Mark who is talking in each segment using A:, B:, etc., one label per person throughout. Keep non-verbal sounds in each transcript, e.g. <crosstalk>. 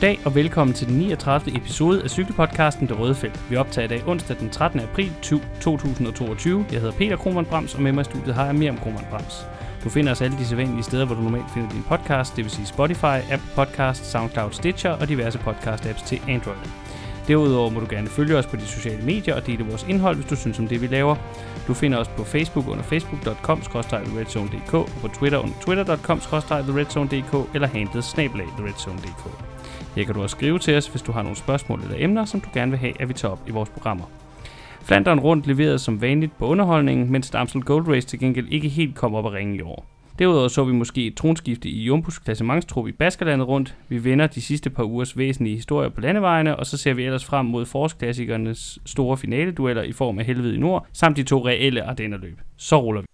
A: Goddag og velkommen til den 39. episode af cykelpodcasten Det Røde Felt. Vi optager i dag onsdag den 13. april 2022. Jeg hedder Peter Kromand Brams, og med mig i studiet har jeg Miriam Kromand Brams. Du finder os alle de sædvanlige steder, hvor du normalt finder din podcast, det vil sige Spotify, Apple Podcast, SoundCloud, Stitcher og diverse podcast-apps til Android. Derudover må du gerne følge os på de sociale medier og dele vores indhold, hvis du synes om det, vi laver. Du finder os på Facebook under facebook.com-redzone.dk og på Twitter under twitter.com-redzone.dk eller handlet snablag theredzone.dk. Her kan du også skrive til os, hvis du har nogle spørgsmål eller emner, som du gerne vil have, at vi tager op i vores programmer. Flanderen rundt leverede som vanligt på underholdningen, mens Damsel Gold Race til gengæld ikke helt kom op at ringe i år. Derudover så vi måske et tronskifte i Jumbos klassementstrup i Baskerlandet rundt. Vi vender de sidste par ugers væsentlige historier på landevejene, og så ser vi ellers frem mod forårsklassikernes store finaledueller i form af Helvede i Nord, samt de to reelle Ardennerløb. Så ruller vi.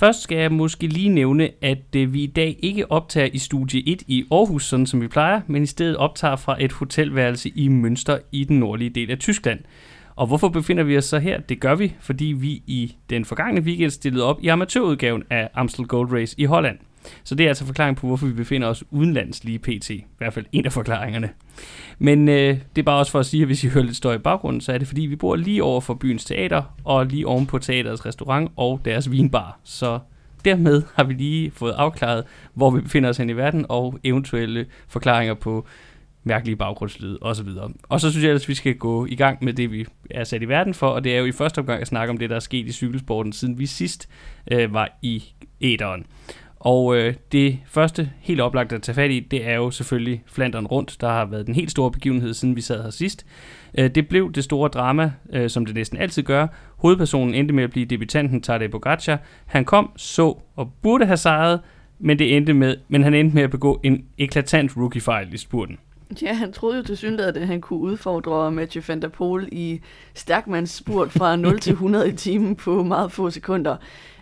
A: Først skal jeg måske lige nævne, at øh, vi i dag ikke optager i studie 1 i Aarhus, sådan som vi plejer, men i stedet optager fra et hotelværelse i Münster i den nordlige del af Tyskland. Og hvorfor befinder vi os så her? Det gør vi, fordi vi i den forgangne weekend stillede op i amatørudgaven af Amstel Gold Race i Holland. Så det er altså forklaring på, hvorfor vi befinder os udenlands lige pt. I hvert fald en af forklaringerne. Men øh, det er bare også for at sige, at hvis I hører lidt støj i baggrunden, så er det fordi, vi bor lige over for byens teater, og lige oven på teaterets restaurant og deres vinbar. Så dermed har vi lige fået afklaret, hvor vi befinder os hen i verden, og eventuelle forklaringer på mærkelige baggrundslyde osv. Og så synes jeg, at vi skal gå i gang med det, vi er sat i verden for, og det er jo i første omgang at snakke om det, der er sket i cykelsporten, siden vi sidst øh, var i æderen. Og øh, det første helt oplagt at tage fat i, det er jo selvfølgelig Flandern rundt, der har været den helt store begivenhed, siden vi sad her sidst. Øh, det blev det store drama, øh, som det næsten altid gør. Hovedpersonen endte med at blive debutanten Tadej Pogacar. Han kom, så og burde have sejret, men, det endte med, men han endte med at begå en eklatant rookie-fejl i spurten.
B: Ja, han troede jo til synligheden, at han kunne udfordre Mathieu van der Poel i stærkmands spurt fra <laughs> 0 til 100 i timen på meget få sekunder.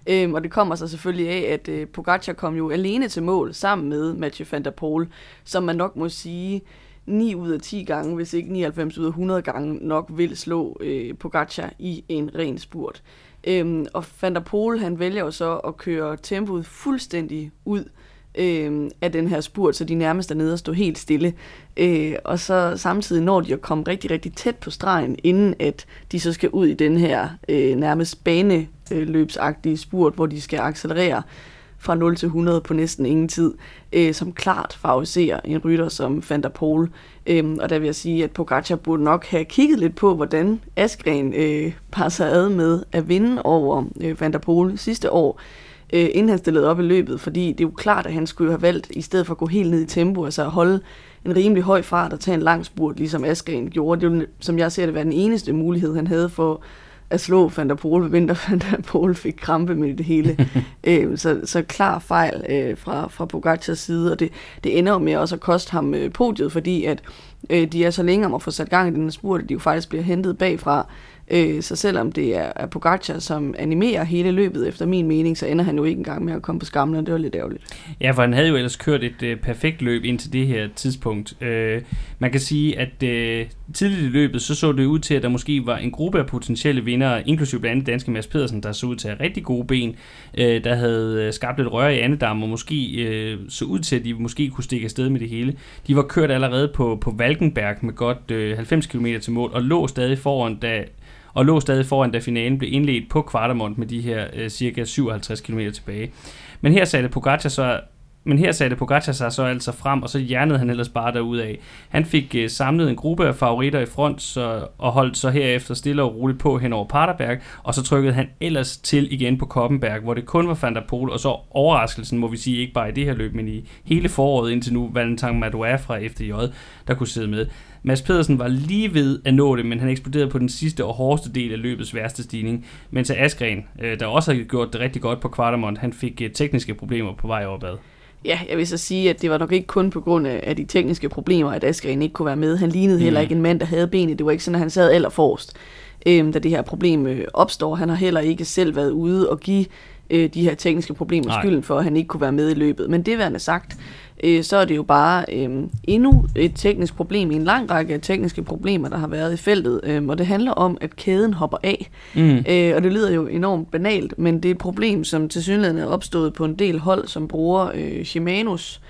B: Øhm, og det kommer så selvfølgelig af, at øh, Pogacar kom jo alene til mål sammen med Mathieu van der Poel, som man nok må sige 9 ud af 10 gange, hvis ikke 99 ud af 100 gange, nok vil slå øh, Pogacar i en ren spurt. Øhm, og Van der Poel, han vælger jo så at køre tempoet fuldstændig ud øh, af den her spurt, så de nærmest er nede og stå helt stille. Øh, og så samtidig når de at komme rigtig, rigtig tæt på stregen, inden at de så skal ud i den her øh, nærmest baneløbsagtige spurt, hvor de skal accelerere fra 0 til 100 på næsten ingen tid, øh, som klart favoriserer en rytter som Van der Poel. Øh, og der vil jeg sige, at Pogacar burde nok have kigget lidt på, hvordan Askren øh, passer ad med at vinde over øh, Van der Poel sidste år øh, inden han stillede op i løbet, fordi det er jo klart, at han skulle have valgt, i stedet for at gå helt ned i tempo, altså at holde en rimelig høj fart og tage en lang spurt, ligesom Askren gjorde. Det var, som jeg ser det, var den eneste mulighed, han havde for at slå Van der Pol, medmindre Van der Pol fik krampe med det hele. <laughs> øh, så, så klar fejl øh, fra, fra Pogacars side, og det, det ender jo med også at koste ham øh, podiet, fordi at øh, de er så længe om at få sat gang i den spurt, at de jo faktisk bliver hentet bagfra. Øh, så selvom det er, Pogacar, som animerer hele løbet efter min mening, så ender han jo ikke engang med at komme på skamlen, og det var lidt ærgerligt.
A: Ja, for han havde jo ellers kørt et øh, perfekt løb indtil det her tidspunkt. Øh, man kan sige, at øh, tidligt i løbet, så så det ud til, at der måske var en gruppe af potentielle vinder, inklusive blandt andet danske Mads Pedersen, der så ud til at have rigtig gode ben, øh, der havde øh, skabt lidt røre i andedam, og måske øh, så ud til, at de måske kunne stikke afsted med det hele. De var kørt allerede på, på Valkenberg med godt øh, 90 km til mål, og lå stadig foran, da og lå stadig foran, da finalen blev indledt på Quartermont med de her øh, cirka 57 km tilbage. Men her satte Pogacar så men her satte Pogacar sig så altså frem, og så hjernede han ellers bare derud af. Han fik øh, samlet en gruppe af favoritter i front, så, og holdt så herefter stille og roligt på hen over Paterberg, og så trykkede han ellers til igen på Koppenberg, hvor det kun var Van der Pol, og så overraskelsen, må vi sige, ikke bare i det her løb, men i hele foråret indtil nu, Valentin Madouas fra FDJ, der kunne sidde med. Mads Pedersen var lige ved at nå det, men han eksploderede på den sidste og hårdeste del af løbets værste stigning. Mens Askren, øh, der også har gjort det rigtig godt på Quartermont, han fik øh, tekniske problemer på vej opad.
B: Ja, jeg vil så sige, at det var nok ikke kun på grund af de tekniske problemer, at Askren ikke kunne være med. Han lignede heller mm. ikke en mand, der havde benet. Det var ikke sådan, at han sad allerforrest, øh, da det her problem øh, opstår. Han har heller ikke selv været ude og give øh, de her tekniske problemer Nej. skylden for, at han ikke kunne være med i løbet. Men det værende sagt, øh, så er det jo bare øh, endnu et teknisk problem i en lang række tekniske problemer, der har været i feltet. Øh, og det handler om, at kæden hopper af. Mm. Øh, og det lyder jo enormt banalt, men det er et problem, som til synligheden er opstået på en del hold, som bruger øh, Shimanos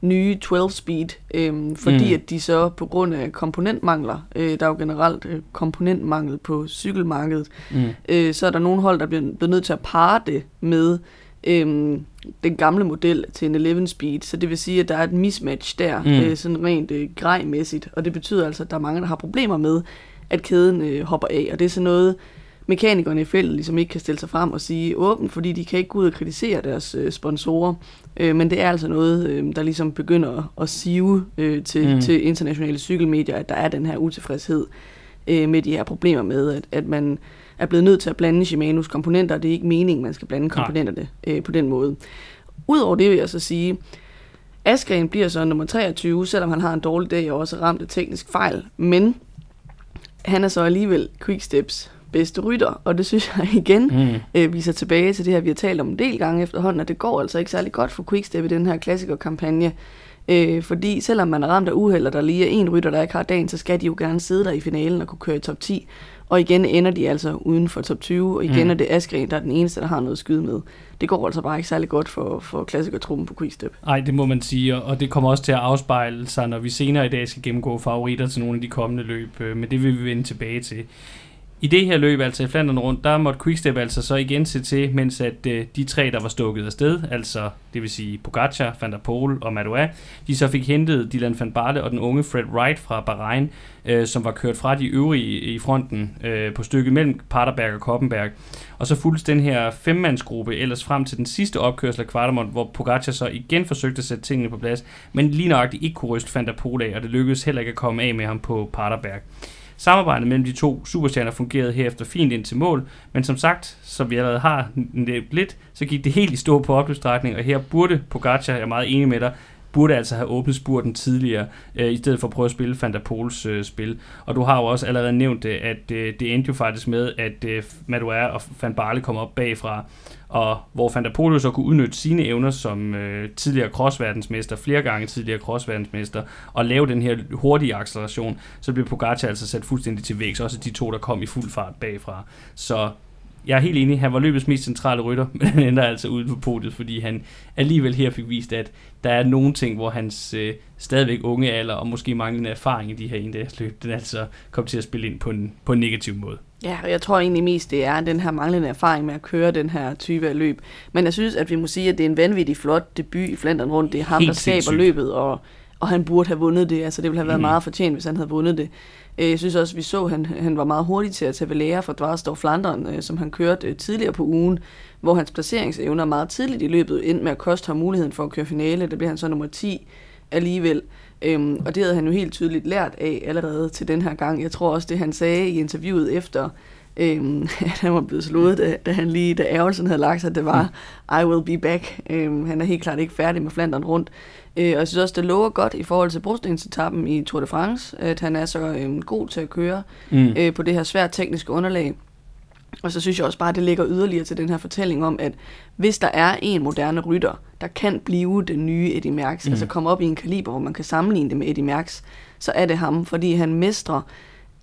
B: nye 12-speed, øhm, fordi
A: mm.
B: at de så på grund af komponentmangler, øh, der er jo generelt øh, komponentmangel på cykelmarkedet,
A: Mm.
B: øh, så er der nogle hold, der bliver, bliver nødt til at parre det med øhm, den gamle model til en 11 speed, så det vil sige, at der er et mismatch der,
A: Mm.
B: øh, sådan rent øh, grejmæssigt, og det betyder altså, at der er mange, der har problemer med, at kæden øh, hopper af, og det er sådan noget, mekanikerne i feltet ligesom ikke kan stille sig frem og sige åbent, fordi de kan ikke gå ud og kritisere deres øh, sponsorer. Øh, men det er altså noget, øh, der ligesom begynder at, sive øh, til,
A: mm.
B: til internationale cykelmedier, at der er den her utilfredshed øh, med de her problemer med, at, at man er blevet nødt til at blande Shimanos komponenter. Det er ikke meningen, man skal blande komponenterne øh, på den måde. Udover det vil jeg så sige, Askren bliver så nummer 23, selvom han har en dårlig dag og også ramt af teknisk fejl. Men han er så alligevel Quicksteps bedste rytter, og det synes jeg igen
A: Mm.
B: øh, viser tilbage til det her, vi har talt om en del gange efterhånden, at det går altså ikke særlig godt for Quickstep i den her klassikerkampagne. Øh, fordi selvom man er ramt af uheld, og der lige er en rytter, der ikke har dagen, så skal de jo gerne sidde der i finalen og kunne køre i top 10. Og igen ender de altså uden for top 20, og igen
A: Mm.
B: er det Askren, der er den eneste, der har noget at skyde med. Det går altså bare ikke særlig godt for, for klassikertruppen på Quickstep.
A: Ej, det må man sige, og- og det kommer også til at afspejle sig, når vi senere i dag skal gennemgå favoritter til nogle af de kommende løb, øh, men det vil vi vende tilbage til. I det her løb, altså i Flandern rundt, der måtte Quickstep altså så igen se til, mens at øh, de tre, der var stukket afsted, altså det vil sige Pogacar, Van der Poel og Madouas, de så fik hentet Dylan van Barle og den unge Fred Wright fra Bahrain, øh, som var kørt fra de øvrige i fronten øh, på stykket mellem Paterberg og Koppenberg. Og så fulgte den her femmandsgruppe ellers frem til den sidste opkørsel af Quartermont, hvor Pogacar så igen forsøgte at sætte tingene på plads, men lige nøjagtigt ikke kunne ryste Van der Poel af, og det lykkedes heller ikke at komme af med ham på Paterberg. Samarbejdet mellem de to superstjerner fungerede herefter fint ind til mål, men som sagt, som vi allerede har nævnt lidt, så gik det helt i stå på opløbsstrækning, og her burde Pogacar, jeg er meget enig med dig, burde altså have åbnet spurten tidligere, øh, i stedet for at prøve at spille Van der Poels øh, spil. Og du har jo også allerede nævnt det, at øh, det endte jo faktisk med, at øh, Madouas og Van Barle kom op bagfra, og hvor Fantapolo så kunne udnytte sine evner som øh, tidligere crossverdensmester, flere gange tidligere crossverdensmester, og lave den her hurtige acceleration, så blev Pogacar altså sat fuldstændig til vægs, også de to, der kom i fuld fart bagfra. Så jeg er helt enig, han var løbets mest centrale rytter, <laughs> men han ender altså ude på podiet, fordi han alligevel her fik vist, at der er nogle ting, hvor hans øh, stadigvæk unge alder og måske manglende erfaring i de her endagsløb, den altså kom til at spille ind på en, på en negativ måde.
B: Ja, og jeg tror egentlig mest, det er den her manglende erfaring med at køre den her type af løb. Men jeg synes, at vi må sige, at det er en vanvittig flot debut i Flandern rundt. Det er ham,
A: Helt
B: der skaber løbet, og, og han burde have vundet det. Altså, det ville have været mm. meget fortjent, hvis han havde vundet det. Øh, jeg synes også, at vi så, at han, han var meget hurtig til at tage ved lære fra Dvarsdorf Flanderen, øh, som han kørte øh, tidligere på ugen, hvor hans placeringsevner meget tidligt i løbet endte med at koste ham muligheden for at køre finale. Der blev han så nummer 10 alligevel. Øhm, og det havde han jo helt tydeligt lært af allerede til den her gang. Jeg tror også, det han sagde i interviewet efter, øhm, <laughs> han var blevet slået, da, da han lige, da ærgelsen havde lagt sig, det var, I will be back. Øhm, han er helt klart ikke færdig med Flandern rundt. Øh, og jeg synes også, det lover godt i forhold til brostensetappen i Tour de France, at han er så øhm, god til at køre
A: Mm.
B: øh, på det her svært tekniske underlag. Og så synes jeg også bare, at det ligger yderligere til den her fortælling om, at hvis der er en moderne rytter, der kan blive den nye Eddie Merckx,
A: mm.
B: altså komme op i en kaliber, hvor man kan sammenligne det med Eddie Merckx, så er det ham, fordi han mestrer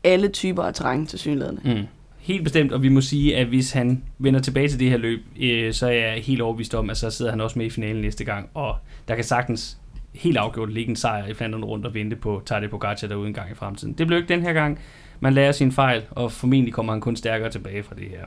B: alle typer af terræn til synligheden.
A: Mm. Helt bestemt, og vi må sige, at hvis han vender tilbage til det her løb, øh, så er jeg helt overbevist om, at så sidder han også med i finalen næste gang, og der kan sagtens helt afgjort ligge en sejr i Flandern rundt og vente på Tadej Pogacar derude en gang i fremtiden. Det blev ikke den her gang. Man lærer sin fejl, og formentlig kommer han kun stærkere tilbage fra det her.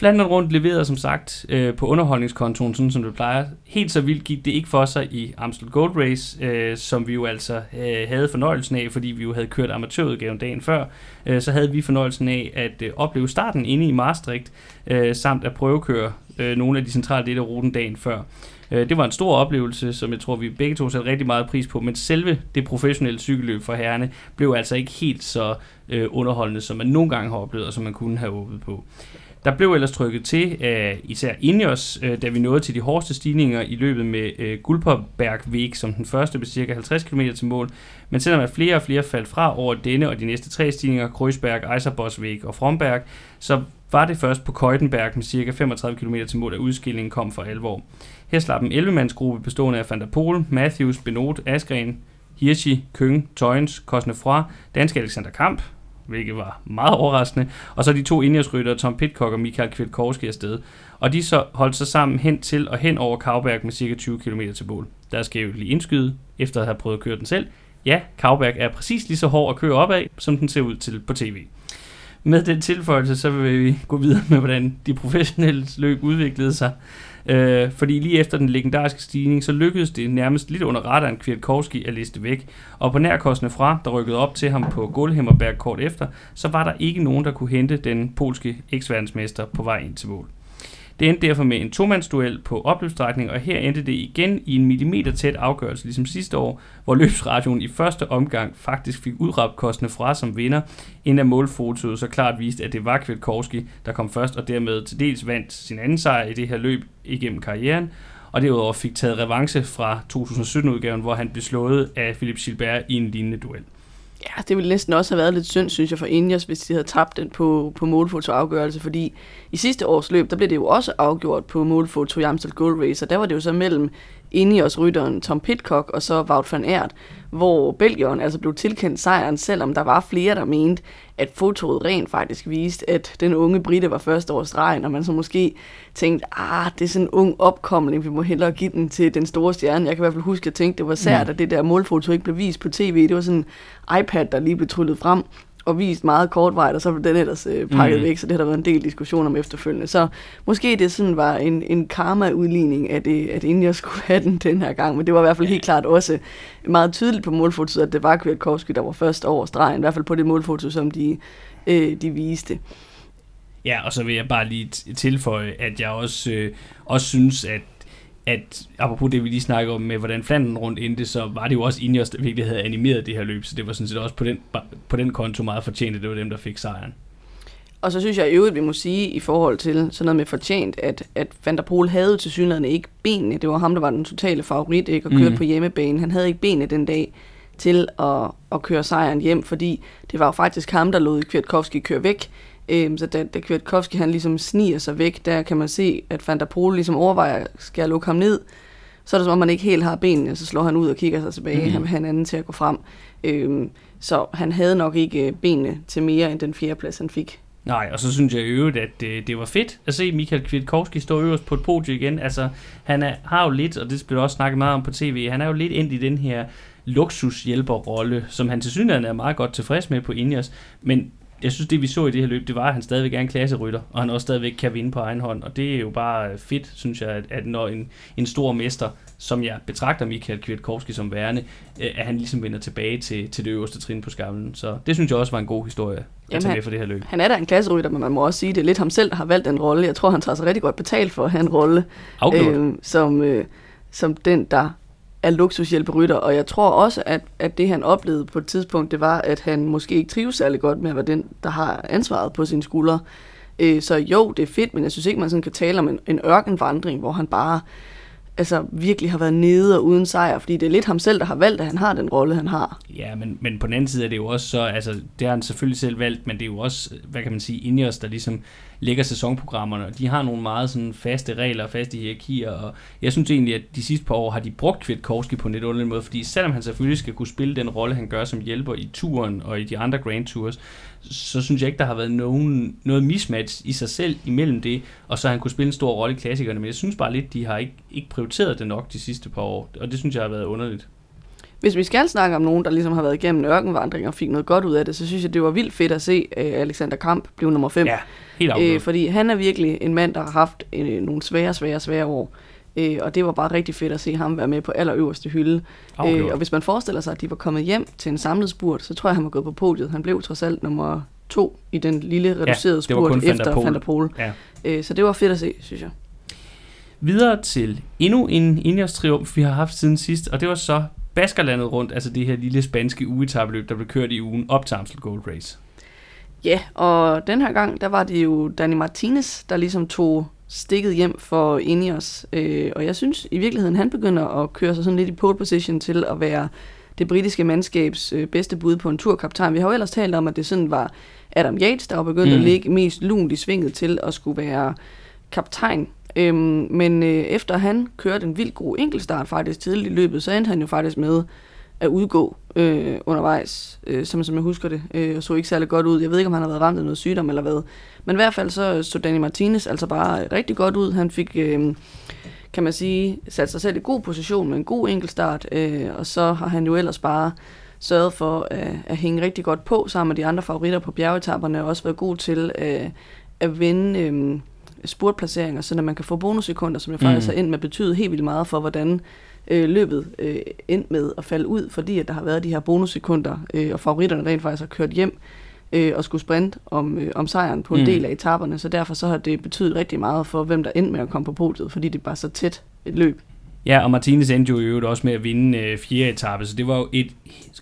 A: Flandern rundt leverede som sagt øh, på underholdningskontoen, sådan som det plejer. Helt så vildt gik det ikke for sig i Amstel Gold Race, øh, som vi jo altså øh, havde fornøjelsen af, fordi vi jo havde kørt amatørudgaven dagen før. Øh, så havde vi fornøjelsen af at øh, opleve starten inde i Maastricht, øh, samt at prøvekøre øh, nogle af de centrale dele af ruten dagen før. Øh, det var en stor oplevelse, som jeg tror, vi begge to satte rigtig meget pris på, men selve det professionelle cykelløb for herrene blev altså ikke helt så øh, underholdende, som man nogle gange har oplevet, og som man kunne have håbet på. Der blev ellers trykket til af især Ineos, øh, da vi nåede til de hårdeste stigninger i løbet med øh, Gulperbergvik som den første med ca. 50 km til mål. Men selvom at flere og flere faldt fra over denne og de næste tre stigninger, Kreuzberg, Eiserbosvik og Fromberg, så var det først på Køjtenberg med ca. 35 km til mål, at udskillingen kom for alvor. Her slap en 11-mandsgruppe bestående af Van der Poel, Matthews, Benot, Askren, Hirschi, Køng, Tøjens, Cosnefroy, danske Alexander Kamp, hvilket var meget overraskende. Og så de to indjørsryttere, Tom Pitcock og Michael Kwiatkowski afsted. Og de så holdt sig sammen hen til og hen over Kavberg med cirka 20 km til mål. Der skal jeg jo lige indskyde, efter at have prøvet at køre den selv. Ja, Kavberg er præcis lige så hård at køre op af, som den ser ud til på tv. Med den tilføjelse, så vil vi gå videre med, hvordan de professionelle løb udviklede sig. Øh, fordi lige efter den legendariske stigning, så lykkedes det nærmest lidt under radaren Kwiatkowski at liste væk. Og på nærkostene fra, der rykkede op til ham på Gullhemmerberg kort efter, så var der ikke nogen, der kunne hente den polske eksverdensmester på vej ind til mål. Det endte derfor med en tomandsduel på opløbsstrækning, og her endte det igen i en millimeter tæt afgørelse, ligesom sidste år, hvor løbsradioen i første omgang faktisk fik udrabt kostene fra som vinder, inden målfotoet så klart viste, at det var Kwiatkowski, der kom først, og dermed til dels vandt sin anden sejr i det her løb igennem karrieren, og derudover fik taget revanche fra 2017-udgaven, hvor han blev slået af Philip Gilbert i en lignende duel.
B: Ja, det ville næsten også have været lidt synd, synes jeg, for Ingers, hvis de havde tabt den på, på målfotoafgørelse, fordi i sidste års løb, der blev det jo også afgjort på målfoto i Amstel Gold Race, og der var det jo så mellem Ingers rytteren Tom Pitcock og så Wout van Aert, hvor Belgieren altså blev tilkendt sejren, selvom der var flere, der mente, at fotoet rent faktisk viste, at den unge Britte var første års stregen, og man så måske tænkte, ah, det er sådan en ung opkomling, vi må hellere give den til den store stjerne. Jeg kan i hvert fald huske, at jeg tænkte, det var sært, mm. at det der målfoto ikke blev vist på tv. Det var sådan en iPad, der lige blev tryllet frem og vist meget kortvejt, og så blev den ellers øh, pakket mm. væk, så det har der været en del diskussion om efterfølgende. Så måske det sådan var en, en karma-udligning, at, det, at inden jeg skulle have den den her gang, men det var i hvert fald helt klart også meget tydeligt på målfotoet, at det var Kwiatkowski, der var først over stregen, i hvert fald på det målfoto, som de, øh, de viste.
A: Ja, og så vil jeg bare lige tilføje, at jeg også, øh, også synes, at at apropos det, vi lige snakker om med, hvordan Flandern rundt endte, så var det jo også Ineos, der virkelig havde animeret det her løb, så det var sådan set også på den, på den konto meget fortjent, at det var dem, der fik sejren.
B: Og så synes jeg i øvrigt, vi må sige i forhold til sådan noget med fortjent, at, at Van der Poel havde til synligheden ikke benene. Det var ham, der var den totale favorit, ikke? Og kørte mm. på hjemmebane. Han havde ikke benene den dag til at, at køre sejren hjem, fordi det var jo faktisk ham, der lod Kwiatkowski køre væk. Øhm, så da, da Kwiatkowski han ligesom sniger sig væk, der kan man se, at Van der Poel ligesom overvejer, skal jeg lukke ham ned? Så er det som om, man ikke helt har benene, så slår han ud og kigger sig tilbage. Mm. Han vil have en anden til at gå frem. Øhm, så han havde nok ikke øh, benene til mere end den fjerde plads, han fik.
A: Nej, og så synes jeg i øvrigt, at det, det var fedt at se Michael Kwiatkowski stå øverst på et podium igen. Altså, han er, har jo lidt, og det bliver også snakket meget om på tv, han er jo lidt ind i den her luksushjælperrolle, som han til synligheden er meget godt tilfreds med på Ineos. Men jeg synes, det vi så i det her løb, det var, at han stadigvæk er en klasserytter, og han også stadigvæk kan vinde på egen hånd. Og det er jo bare fedt, synes jeg, at, at når en, en stor mester, som jeg betragter Michael Kwiatkowski som værende, øh, at han ligesom vender tilbage til, til det øverste trin på skamlen. Så det synes jeg også var en god historie at Jamen, tage med for det her løb.
B: Han er da en klasserytter, men man må også sige, at det er lidt ham selv, der har valgt den rolle. Jeg tror, han tager sig rigtig godt betalt for at have en rolle, øh, som, øh, som den, der er luksushjælperytter, og jeg tror også, at, at det han oplevede på et tidspunkt, det var, at han måske ikke trives særlig godt med at være den, der har ansvaret på sine skuldre. Øh, så jo, det er fedt, men jeg synes ikke, man sådan kan tale om en, en ørkenvandring, hvor han bare altså, virkelig har været nede og uden sejr, fordi det er lidt ham selv, der har valgt, at han har den rolle, han har.
A: Ja, men, men på den anden side er det jo også så, altså, det har han selvfølgelig selv valgt, men det er jo også, hvad kan man sige, Ineos, der ligesom lægger sæsonprogrammerne, og de har nogle meget sådan faste regler og faste hierarkier, og jeg synes egentlig, at de sidste par år har de brugt Kwiatkowski på en lidt underlig måde, fordi selvom han selvfølgelig skal kunne spille den rolle, han gør som hjælper i turen og i de andre Grand Tours, så synes jeg ikke, der har været nogen, noget mismatch i sig selv imellem det, og så han kunne spille en stor rolle i klassikerne, men jeg synes bare lidt, de har ikke, ikke prioriteret det nok de sidste par år, og det synes jeg har været underligt.
B: Hvis vi skal snakke om nogen, der ligesom har været igennem ørkenvandring og fik noget godt ud af det, så synes jeg, det var vildt fedt at se uh, Alexander Kamp blive nummer 5.
A: Ja, helt afgjort.
B: Uh, fordi han er virkelig en mand, der har haft uh, nogle svære, svære, svære år. Uh, og det var bare rigtig fedt at se ham være med på allerøverste hylde. Uh, og hvis man forestiller sig, at de var kommet hjem til en samlet spurt, så tror jeg, han var gået på podiet. Han blev trods alt nummer to i den lille reducerede ja, spurt efter Van der Pol. Ja. Uh, så det var fedt at se, synes jeg.
A: Videre til endnu en Ineos triumf, vi har haft siden sidst, og det var så Baskerlandet rundt, altså det her lille spanske ugetabeløb, der blev kørt i ugen op til Amstel Gold Race.
B: Ja, og den her gang, der var det jo Dani Martinez, der ligesom tog stikket hjem for Ineos. Øh, og jeg synes i virkeligheden, han begynder at køre sig sådan lidt i pole position til at være det britiske mandskabs øh, bedste bud på en turkaptajn. Vi har jo ellers talt om, at det sådan var Adam Yates, der var begyndt mm. at ligge mest lunt i svinget til at skulle være kaptajn Øhm, men øh, efter han kørte en vild god enkeltstart faktisk tidligt i løbet, så endte han jo faktisk med at udgå øh, undervejs, øh, som, som jeg husker det, øh, og så ikke særlig godt ud. Jeg ved ikke, om han har været ramt af noget sygdom eller hvad. Men i hvert fald så så Danny Martinez altså bare rigtig godt ud. Han fik, øh, kan man sige, sat sig selv i god position med en god enkeltstart, øh, og så har han jo ellers bare sørget for at, at hænge rigtig godt på sammen med de andre favoritter på bjergetapperne, og også været god til at, at vinde øh, spurtplaceringer, så man kan få bonussekunder, som jeg faktisk mm. har endt med at betyde helt vildt meget for, hvordan øh, løbet øh, endt med at falde ud, fordi at der har været de her bonussekunder, øh, og favoritterne rent faktisk har kørt hjem øh, og skulle sprinte om, øh, om sejren på en mm. del af etaperne, så derfor så har det betydet rigtig meget for, hvem der endte med at komme på podiet, fordi det er bare så tæt et løb.
A: Ja, og Martinez endte jo i øvrigt også med at vinde øh, fjerde etape, så det var jo et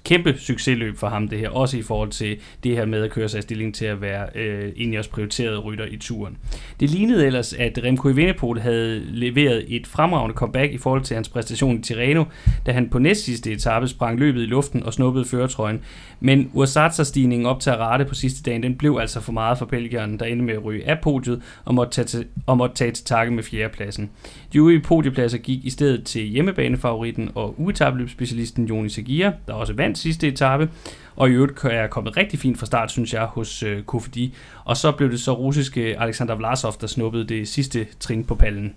A: kæmpe succesløb for ham det her, også i forhold til det her med at køre sig i stilling til at være øh, os prioriterede rytter i turen. Det lignede ellers, at Remco Evenepoel havde leveret et fremragende comeback i forhold til hans præstation i Tirreno, da han på næst sidste etape sprang løbet i luften og snuppede føretrøjen. Men USATSA-stigningen op til Arate på sidste dagen, den blev altså for meget for Belgierne, der endte med at ryge af podiet og måtte tage til, og måtte tage til takke med fjerdepladsen. De øvrige podiepladser gik i stedet til hjemmebanefavoritten og uetabløbsspecialisten Joni Sagia, der også vandt sidste etape, og i øvrigt er kommet rigtig fint fra start, synes jeg, hos øh, Kofidi. Og så blev det så russiske Alexander Vlasov, der snuppede det sidste trin på pallen.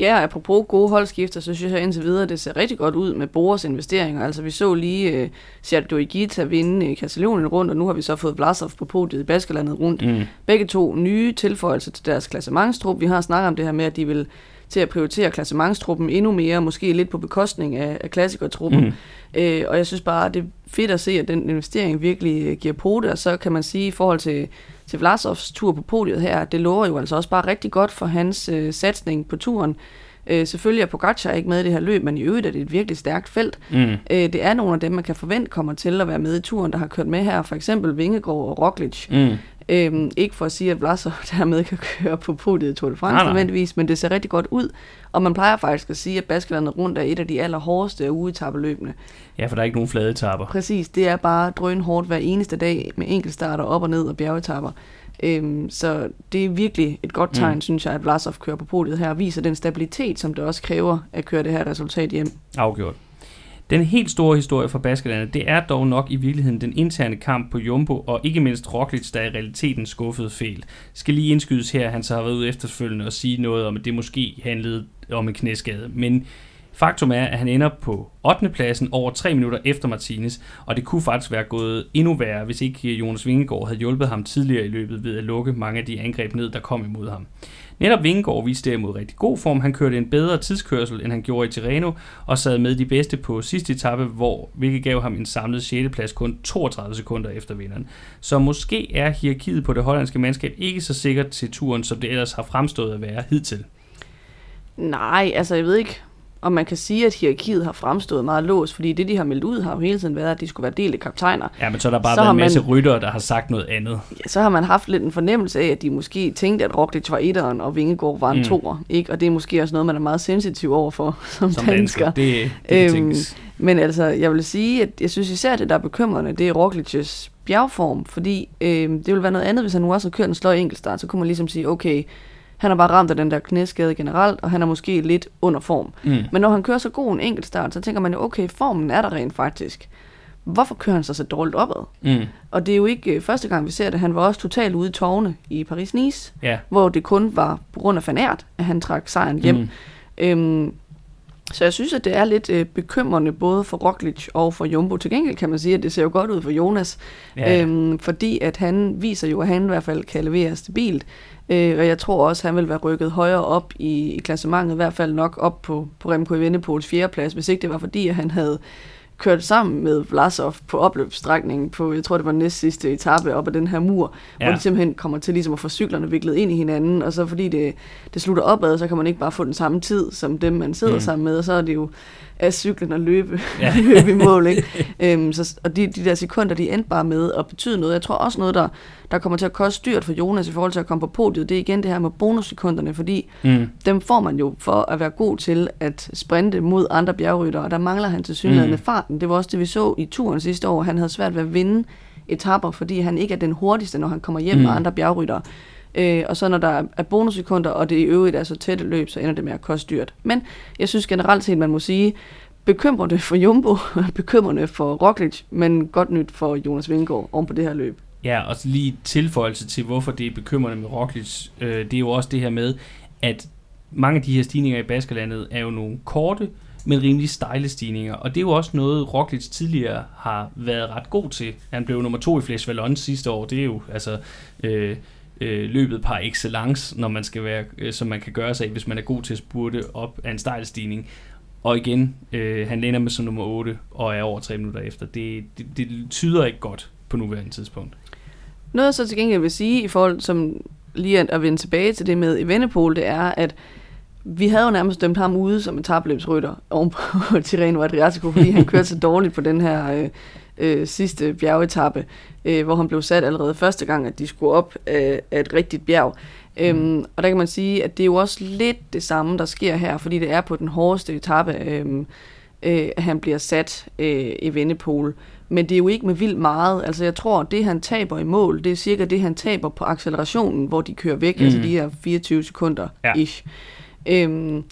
B: Ja, apropos gode holdskifter, så synes jeg indtil videre, det ser rigtig godt ud med Boras investeringer. Altså vi så lige uh, Sergio Igita vinde i Katalonien rundt, og nu har vi så fået Vlasov på podiet i Baskerlandet rundt. Mm. Begge to nye tilføjelser til deres klassementstrup. Vi har snakket om det her med, at de vil til at prioritere klassementstruppen endnu mere, måske lidt på bekostning af, af klassikertruppen. Mm. Øh, og jeg synes bare, det er fedt at se, at den investering virkelig øh, giver på det, og så kan man sige i forhold til, til Vlasovs tur på podiet her, det lover jo altså også bare rigtig godt for hans øh, satsning på turen. Øh, selvfølgelig er Pogacar ikke med i det her løb, men i øvrigt er det et virkelig stærkt felt. Mm. Øh, det er nogle af dem, man kan forvente kommer til at være med i turen, der har kørt med her, for eksempel Vingegaard og Roglic. Mm. Øhm, ikke for at sige, at Vlasov <laughs> dermed kan køre på podiet i Tour de France nødvendigvis, men det ser rigtig godt ud. Og man plejer faktisk at sige, at Baskelandet rundt er et af de allerhårdeste af ugetabeløbene.
A: Ja, for der er ikke nogen flade etapper.
B: Præcis, det er bare drønhårdt hver eneste dag med enkeltstarter op og ned og bjergetapper. Øhm, så det er virkelig et godt tegn, mm. synes jeg, at Vlasov kører på podiet her og viser den stabilitet, som det også kræver at køre det her resultat hjem.
A: Afgjort. Den helt store historie for Baskerlandet, det er dog nok i virkeligheden den interne kamp på Jumbo, og ikke mindst Roglic, der i realiteten skuffede fejl. Skal lige indskydes her, han så har været ude efterfølgende og sige noget om, at det måske handlede om en knæskade. Men Faktum er, at han ender på 8. pladsen over 3 minutter efter Martinez, og det kunne faktisk være gået endnu værre, hvis ikke Jonas Vingegaard havde hjulpet ham tidligere i løbet ved at lukke mange af de angreb ned, der kom imod ham. Netop Vingegaard viste derimod rigtig god form. Han kørte en bedre tidskørsel, end han gjorde i Tirreno, og sad med de bedste på sidste etape, hvor, hvilket gav ham en samlet 6. plads kun 32 sekunder efter vinderen. Så måske er hierarkiet på det hollandske mandskab ikke så sikkert til turen, som det ellers har fremstået at være hidtil.
B: Nej, altså jeg ved ikke, og man kan sige, at hierarkiet har fremstået meget låst, fordi det, de har meldt ud, har jo hele tiden været, at de skulle være delt af kaptajner.
A: Ja, men så har der bare så været en masse man, ryttere, der har sagt noget andet.
B: Ja, så har man haft lidt en fornemmelse af, at de måske tænkte, at Roglic var etteren, og Vingegaard var en mm. toer. Ikke? Og det er måske også noget, man er meget sensitiv over for <laughs> som, som dansker. dansker.
A: Det, det øhm,
B: men altså, jeg vil sige, at jeg synes især, at det, der er bekymrende, det er Roglic's bjergform, fordi øhm, det ville være noget andet, hvis han nu også havde kørt en sløj enkeltstart, så kunne man ligesom sige, okay, han har bare ramt af den der knæskade generelt, og han er måske lidt under form. Mm. Men når han kører så god en enkeltstart, så tænker man jo, okay, formen er der rent faktisk. Hvorfor kører han så så dårligt opad? Mm. Og det er jo ikke øh, første gang, vi ser det. Han var også totalt ude i tårne i Paris-Nice, yeah. hvor det kun var på grund af fanært, at han trak sejren hjem. Mm. Øhm, så jeg synes, at det er lidt øh, bekymrende både for Roglic og for Jumbo. Til gengæld kan man sige, at det ser jo godt ud for Jonas, ja. øhm, fordi at han viser jo, at han i hvert fald kan levere stabilt. Øh, og jeg tror også, han vil være rykket højere op i, i klassementet, i hvert fald nok op på, på Remco Evenepoels fjerdeplads, hvis ikke det var fordi, at han havde kørt sammen med Vlasov på opløbsstrækningen på, jeg tror det var næst sidste etape op ad den her mur, ja. hvor de simpelthen kommer til ligesom at få cyklerne viklet ind i hinanden, og så fordi det, det slutter opad, så kan man ikke bare få den samme tid som dem, man sidder mm. sammen med, og så er det jo af cyklen og løbe, ja. <laughs> løbe i mål. Ikke? øhm, så, og de, de der sekunder, de endte bare med at betyde noget. Jeg tror også noget, der, der kommer til at koste dyrt for Jonas i forhold til at komme på podiet, det er igen det her med bonussekunderne, fordi mm. dem får man jo for at være god til at sprinte mod andre bjergryttere, og der mangler han til synligheden mm. farten. Det var også det, vi så i turen sidste år. Han havde svært ved at vinde etapper, fordi han ikke er den hurtigste, når han kommer hjem mm. med andre bjergryttere. Øh, og så når der er bonussekunder, og det i øvrigt er så tætte løb, så ender det med at koste dyrt. Men jeg synes generelt set, man må sige, bekymrende for Jumbo, <laughs> bekymrende for Roglic, men godt nyt for Jonas Vingegaard oven på det her løb.
A: Ja, og lige tilføjelse til, hvorfor det er bekymrende med Roglic, øh, det er jo også det her med, at mange af de her stigninger i Baskerlandet er jo nogle korte, men rimelig stejle stigninger. Og det er jo også noget, Roglic tidligere har været ret god til. Han blev nummer to i Flash Vallons sidste år. Det er jo altså øh, øh, løbet par excellence, når man skal være, øh, som man kan gøre sig af, hvis man er god til at spurte op af en stejl stigning. Og igen, øh, han lander med som nummer 8 og er over 3 minutter efter. Det, det, det tyder ikke godt på nuværende tidspunkt.
B: Noget jeg så til gengæld vil sige, i forhold som lige at, at vende tilbage til det med Evenepoel, det er, at vi havde jo nærmest dømt ham ude som en tabløbsrytter oven på <laughs> Tirreno Adriatico, fordi han kørte så dårligt på den her øh, øh, sidste bjergetappe, øh, hvor han blev sat allerede første gang, at de skulle op af, af et rigtigt bjerg. Øhm, mm. Øhm, og der kan man sige, at det er jo også lidt det samme, der sker her, fordi det er på den hårdeste etape, øh, øh, at han bliver sat øh, i Vendepol. Men det er jo ikke med vildt meget. Altså jeg tror, det han taber i mål, det er cirka det, han taber på accelerationen, hvor de kører væk, mm. altså de her 24 sekunder ja. ish. Øhm,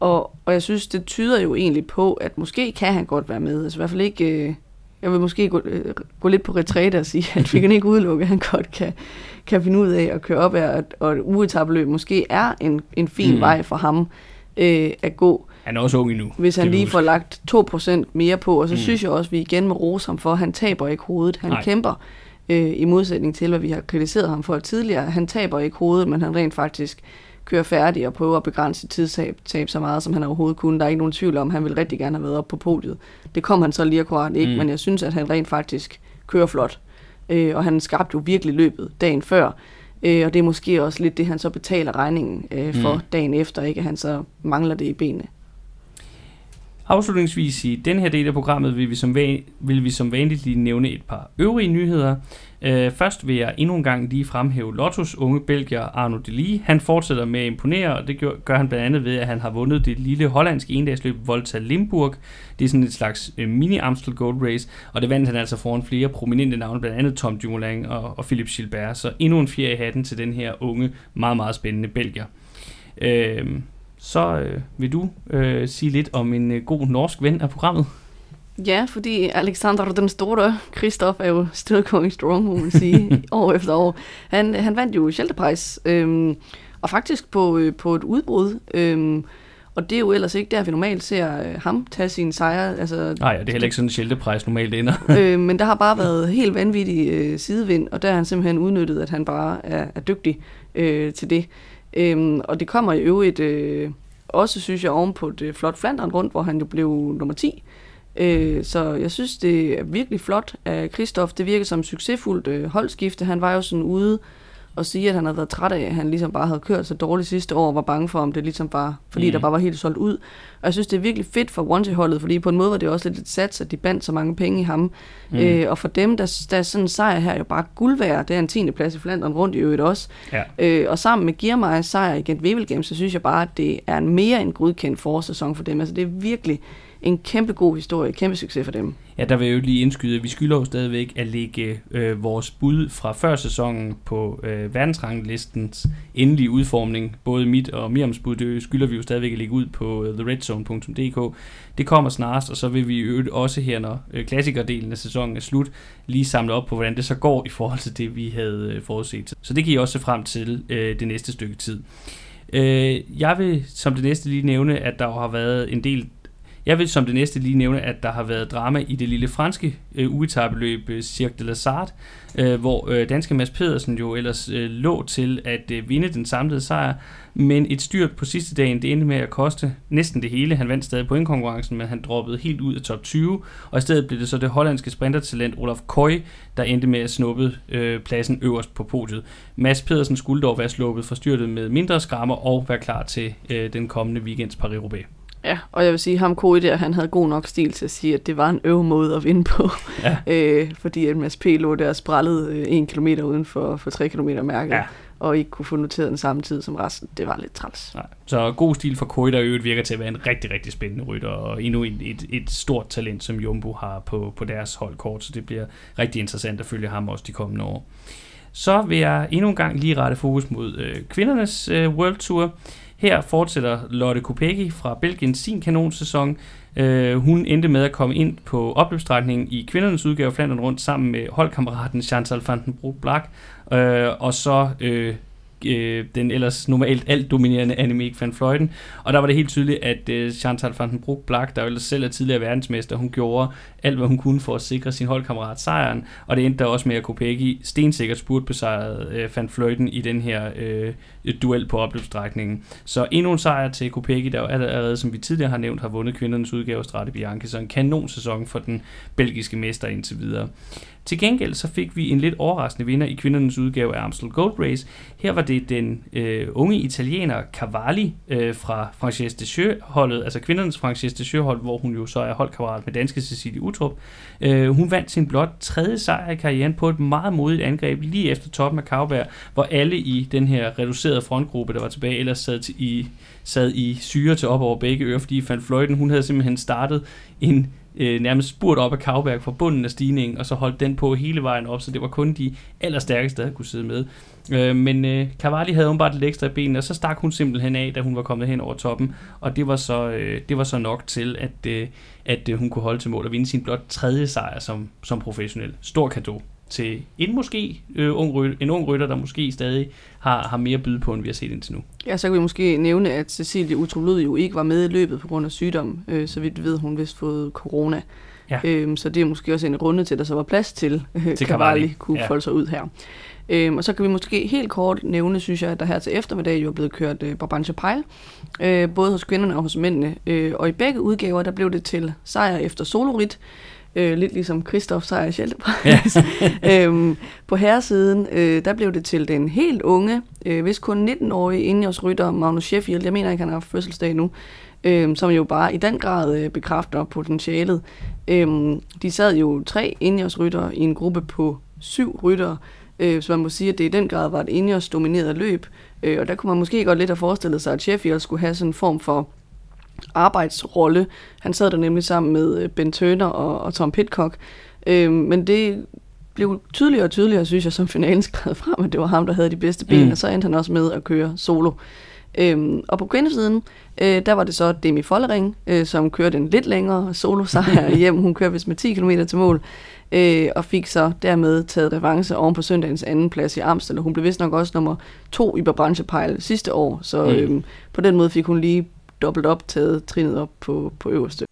B: og, og jeg synes, det tyder jo egentlig på, at måske kan han godt være med. Altså i hvert fald ikke... Øh, jeg vil måske gå, øh, gå lidt på retræte og sige, at vi kan ikke udelukke, at han godt kan, kan finde ud af at køre op af, og et uetabeløb måske er en, en fin mm. vej for ham øh, at gå.
A: Han er også ung endnu.
B: Hvis han lige får lagt 2% mere på, og så mm. synes jeg også, at vi igen må rose ham for, at han taber ikke hovedet. Han Nej. kæmper øh, i modsætning til, hvad vi har kritiseret ham for tidligere. Han taber ikke hovedet, men han rent faktisk kører færdig og prøver at begrænse tidstab tab så meget, som han overhovedet kunne. Der er ikke nogen tvivl om, at han vil rigtig gerne have været op på podiet. Det kom han så lige akkurat ikke, mm. men jeg synes, at han rent faktisk kører flot. Øh, og han skabte jo virkelig løbet dagen før. Øh, og det er måske også lidt det, han så betaler regningen øh, for mm. dagen efter, ikke at han så mangler det i benene.
A: Afslutningsvis i den her del af programmet vil vi som, van, vil vi som vanligt lige nævne et par øvrige nyheder. Øh, først vil jeg endnu en gang lige fremhæve Lottos unge belgier Arno Deli. Han fortsætter med at imponere, og det gør, gør han blandt andet ved, at han har vundet det lille hollandske endagsløb Volta Limburg. Det er sådan et slags øh, mini-Amstel Gold Race, og det vandt han altså foran flere prominente navne, blandt andet Tom Dumoulin og, og Philip Gilbert. Så endnu en fjer i hatten til den her unge, meget, meget spændende belgier. Øh, så øh, vil du øh, sige lidt om en øh, god norsk ven af programmet.
B: Ja, fordi Alexander den Store, Christoph er jo still going strong, må man sige, <laughs> år efter år. Han, han vandt jo Scheldeprijs, øhm, og faktisk på, øh, på et udbrud. Øhm, og det er jo ellers ikke der, vi normalt ser øh, ham tage sin sejre. Altså,
A: Nej, det er heller ikke sådan en normalt ender. <laughs>
B: øh, men der har bare været helt vanvittig øh, sidevind, og der har han simpelthen udnyttet, at han bare er, er dygtig øh, til det. Øhm, og det kommer i øvrigt øh, også, synes jeg, oven på det øh, flot Flandern rundt, hvor han jo blev nummer 10. Øh, så jeg synes, det er virkelig flot af Kristoff. Det virker som et succesfuldt øh, holdskifte. Han var jo sådan ude og sige, at han havde været træt af, at han ligesom bare havde kørt så dårligt sidste år, og var bange for, om det ligesom bare, fordi mm. der bare var helt solgt ud. Og jeg synes, det er virkelig fedt for Wanty-holdet, fordi på en måde var det også lidt et sats, at de bandt så mange penge i ham. Mm. Øh, og for dem, der, der er sådan en sejr her jo bare guld værd. Det er en 10. plads i Flandern rundt i øvrigt også. Ja. Øh, og sammen med Giermeiers sejr igen Wevel Games, så synes jeg bare, at det er en mere end godkendt forårssæson for dem. Altså det er virkelig en kæmpe god historie, kæmpe succes for dem.
A: Ja, der vil jeg jo lige indskyde, at vi skylder jo stadigvæk at lægge øh, vores bud fra før sæsonen på øh, verdensranglistens endelige udformning. Både mit og Miriams bud, det skylder vi jo stadigvæk at lægge ud på øh, theredzone.dk. Det kommer snarest, og så vil vi jo også her, når øh, klassikerdelen af sæsonen er slut, lige samle op på, hvordan det så går i forhold til det, vi havde øh, forudset. Så det kan I også se frem til øh, det næste stykke tid. Øh, jeg vil som det næste lige nævne, at der har været en del jeg vil som det næste lige nævne, at der har været drama i det lille franske øh, ugetabeløb øh, Cirque de la Sartre, øh, hvor øh, danske Mads Pedersen jo ellers øh, lå til at øh, vinde den samlede sejr, men et styrt på sidste dagen, det endte med at koste næsten det hele. Han vandt stadig pointkonkurrencen, men han droppede helt ud af top 20, og i stedet blev det så det hollandske sprintertalent Olaf Koy, der endte med at snuppe øh, pladsen øverst på podiet. Mads Pedersen skulle dog være sluppet for styrtet med mindre skrammer og være klar til øh, den kommende weekends Paris-Roubaix.
B: Ja, og jeg vil sige, ham Koi der, han havde god nok stil til at sige, at det var en øv måde at vinde på. Ja. <laughs> øh, fordi at Mads P. lå der sprallet øh, en kilometer uden for, for tre kilometer mærket. Ja. Og ikke kunne få noteret den samme tid som resten. Det var lidt træls.
A: Nej. Så god stil for Koi, der øvrigt virker til at være en rigtig, rigtig spændende rytter. Og endnu et, et, et stort talent, som Jumbo har på, på deres holdkort. Så det bliver rigtig interessant at følge ham også de kommende år. Så vil jeg endnu en gang lige rette fokus mod øh, kvindernes øh, World Tour. Her fortsætter Lotte Kopecky fra Belgien sin kanonsæson. Øh, hun endte med at komme ind på opløbsstrækningen i kvindernes udgave Flandern rundt sammen med holdkammeraten Chantal van den Broek Black. Øh, og så øh, øh, den ellers normalt alt dominerende Annemiek van Fløjten. Og der var det helt tydeligt, at øh, Chantal van den Broek Black, der jo ellers selv er tidligere verdensmester, hun gjorde alt, hvad hun kunne for at sikre sin holdkammerat sejren. Og det endte der også med, at Kopecky stensikkert spurt besejret øh, van Fløjten i den her øh, duel på opløbsstrækningen. Så endnu en sejr til Kopecky, der jo allerede, som vi tidligere har nævnt, har vundet kvindernes udgave af Strade Bianche. Så en kanon sæson for den belgiske mester indtil videre. Til gengæld så fik vi en lidt overraskende vinder i kvindernes udgave af Amstel Gold Race. Her var det den øh, unge italiener Cavalli øh, fra Frances de holdet altså kvindernes Frances de hold, hvor hun jo så er holdkammerat med danske Cecilie Utrup. Øh, hun vandt sin blot tredje sejr i karrieren på et meget modigt angreb lige efter toppen af Kavberg, hvor alle i den her reducerede frontgruppe, der var tilbage, ellers sad i, sad i syre til op over begge ører, fordi Van Fløjten, hun havde simpelthen startet en øh, nærmest spurt op af Kavberg fra bunden af stigningen, og så holdt den på hele vejen op, så det var kun de allerstærkeste, der kunne sidde med. Øh, men øh, Cavalli havde åbenbart lidt ekstra i benene, og så stak hun simpelthen af, da hun var kommet hen over toppen, og det var så, øh, det var så nok til, at, øh, at øh, hun kunne holde til mål og vinde sin blot tredje sejr som, som professionel. Stor kado til en måske øh, ung rytter, en ung rytter, der måske stadig har, har mere byde på, end vi har set indtil nu.
B: Ja, så kan vi måske nævne, at Cecilie Utrolud jo ikke var med i løbet på grund af sygdom. Øh, så vidt ved, hun vist fået corona. Ja. Øhm, så det er måske også en runde til, at der så var plads til, øh, <laughs> til Cavalli kunne ja. folde sig ud her. Øhm, og så kan vi måske helt kort nævne, synes jeg, at der her til eftermiddag jo er blevet kørt øh, Brabantse Pejl, øh, både hos kvinderne og hos mændene. Øh, og i begge udgaver, der blev det til sejr efter solorit, øh, lidt ligesom Christoph Seier Scheldepræs. <laughs> Ja. øhm, på herresiden, øh, der blev det til den helt unge, øh, hvis kun 19-årige indjørsrytter Magnus Sheffield, jeg mener ikke, han har fødselsdag nu, øh, som jo bare i den grad øh, bekræfter potentialet. Øh, de sad jo tre indjørsrytter i en gruppe på syv ryttere, øh, så man må sige, at det i den grad var et domineret løb, øh, og der kunne man måske godt lidt have forestillet sig, at Sheffield skulle have sådan en form for arbejdsrolle. Han sad der nemlig sammen med øh, Ben Turner og, og Tom Pitcock. Øh, men det blev tydeligere og tydeligere, synes jeg, som finalen skrev frem, at det var ham, der havde de bedste ben, mm. og så endte han også med at køre solo. Øhm, og på kvindesiden, øh, der var det så Demi Follering, øh, som kørte en lidt længere solo-sejr <laughs> hjem. Hun kørte vist med 10 km til mål, øh, og fik så dermed taget revanche oven på søndagens anden plads i Amstel. Hun blev vist nok også nummer to i branchepejl sidste år, så øh, på den måde fik hun lige dobbelt op, taget trinet op på, på øverste.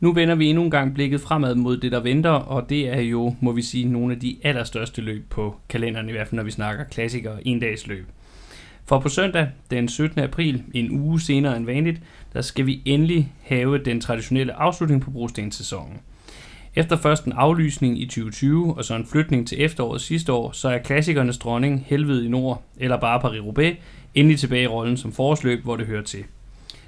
A: Nu vender vi endnu en gang blikket fremad mod det, der venter, og det er jo, må vi sige, nogle af de allerstørste løb på kalenderen, i hvert fald når vi snakker klassikere en dags løb. For på søndag, den 17. april, en uge senere end vanligt, der skal vi endelig have den traditionelle afslutning på brostenssæsonen. Efter først en aflysning i 2020 og så en flytning til efteråret sidste år, så er klassikernes dronning Helvede i Nord, eller bare Paris-Roubaix, endelig tilbage i rollen som forårsløb, hvor det hører til.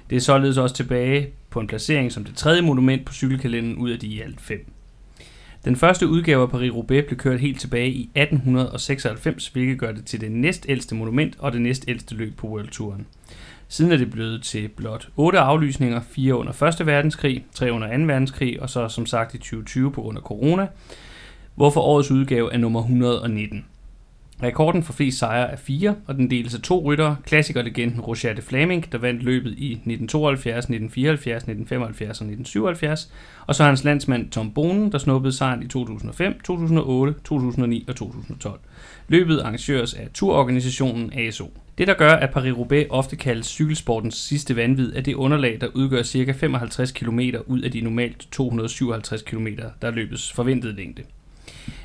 A: Det er således også tilbage på en placering som det tredje monument på cykelkalenderen ud af de i alt fem. Den første udgave af Paris-Roubaix blev kørt helt tilbage i 1896, hvilket gør det til det næstældste monument og det næstældste løb på World Touren. Siden er det blevet til blot 8 aflysninger, 4 under 1. verdenskrig, 3 under 2. verdenskrig og så som sagt i 2020 på grund af corona, hvorfor årets udgave er nummer 119. Rekorden for flest sejre er 4, og den deles af to ryttere, klassikerlegenden Roger de Flaming, der vandt løbet i 1972, 1974, 1975 og 1977, og så hans landsmand Tom Bonen, der snuppede sejren i 2005, 2008, 2009 og 2012. Løbet arrangøres af turorganisationen ASO. Det, der gør, at Paris-Roubaix ofte kaldes cykelsportens sidste vanvid, er det underlag, der udgør ca. 55 km ud af de normalt 257 km, der er løbets forventede længde.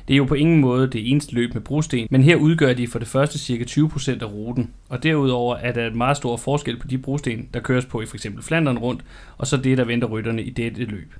A: Det er jo på ingen måde det eneste løb med brosten, men her udgør de for det første ca. 20% af ruten, og derudover er der et meget stor forskel på de brosten, der køres på i f.eks. Flandern rundt, og så det, der venter rytterne i dette løb.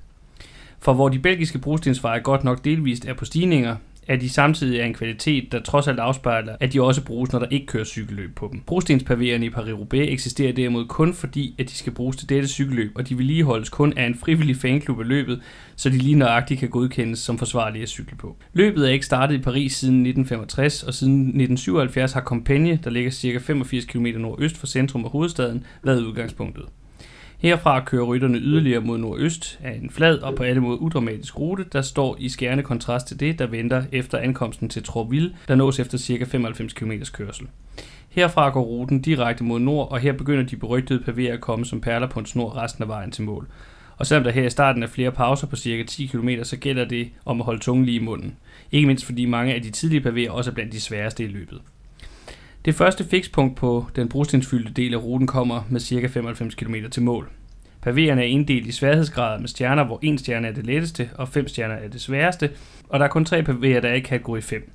A: For hvor de belgiske brostensveje godt nok delvist er på stigninger, at de samtidig er en kvalitet, der trods alt afspejler, at de også bruges, når der ikke kører cykelløb på dem. Brostenspavererne i Paris-Roubaix eksisterer derimod kun fordi, at de skal bruges til dette cykelløb, og de vedligeholdes kun af en frivillig fanklub af løbet, så de lige nøjagtigt kan godkendes som forsvarlige at cykle på. Løbet er ikke startet i Paris siden 1965, og siden 1977 har Compiègne, der ligger ca. 85 km nordøst for centrum af hovedstaden, været udgangspunktet. Herfra kører rytterne yderligere mod nordøst af en flad og på alle måder udramatisk rute, der står i skærende kontrast til det, der venter efter ankomsten til Troville, der nås efter ca. 95 km kørsel. Herfra går ruten direkte mod nord, og her begynder de berygtede pavéer at komme som perler på en snor resten af vejen til mål. Og selvom der her i starten er flere pauser på cirka 10 km, så gælder det om at holde tungen lige i munden. Ikke mindst fordi mange af de tidlige pavéer også er blandt de sværeste i løbet. Det første fikspunkt på den brostensfyldte del af ruten kommer med ca. 95 km til mål. Pavéerne er inddelt i sværhedsgrader med stjerner, hvor en stjerne er det letteste og fem stjerner er det sværeste, og der er kun tre pavéer, der er i kategori 5.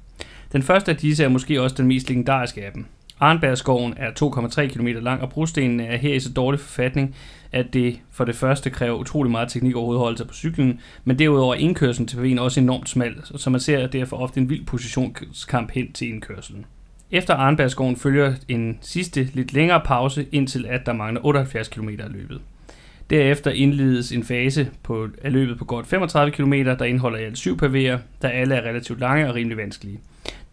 A: Den første af disse er måske også den mest legendariske af dem. Arnbergskoven er 2,3 km lang, og brostenene er her i så dårlig forfatning, at det for det første kræver utrolig meget teknik og at holde sig på cyklen, men derudover er indkørslen til pavéen også enormt smal, så man ser derfor ofte en vild positionskamp hen til indkørslen. Efter Arnbergskoven følger en sidste lidt længere pause, indtil at der mangler 78 km af løbet. Derefter indledes en fase på, af løbet på godt 35 km, der indeholder i alt syv pavéer, der alle er relativt lange og rimelig vanskelige.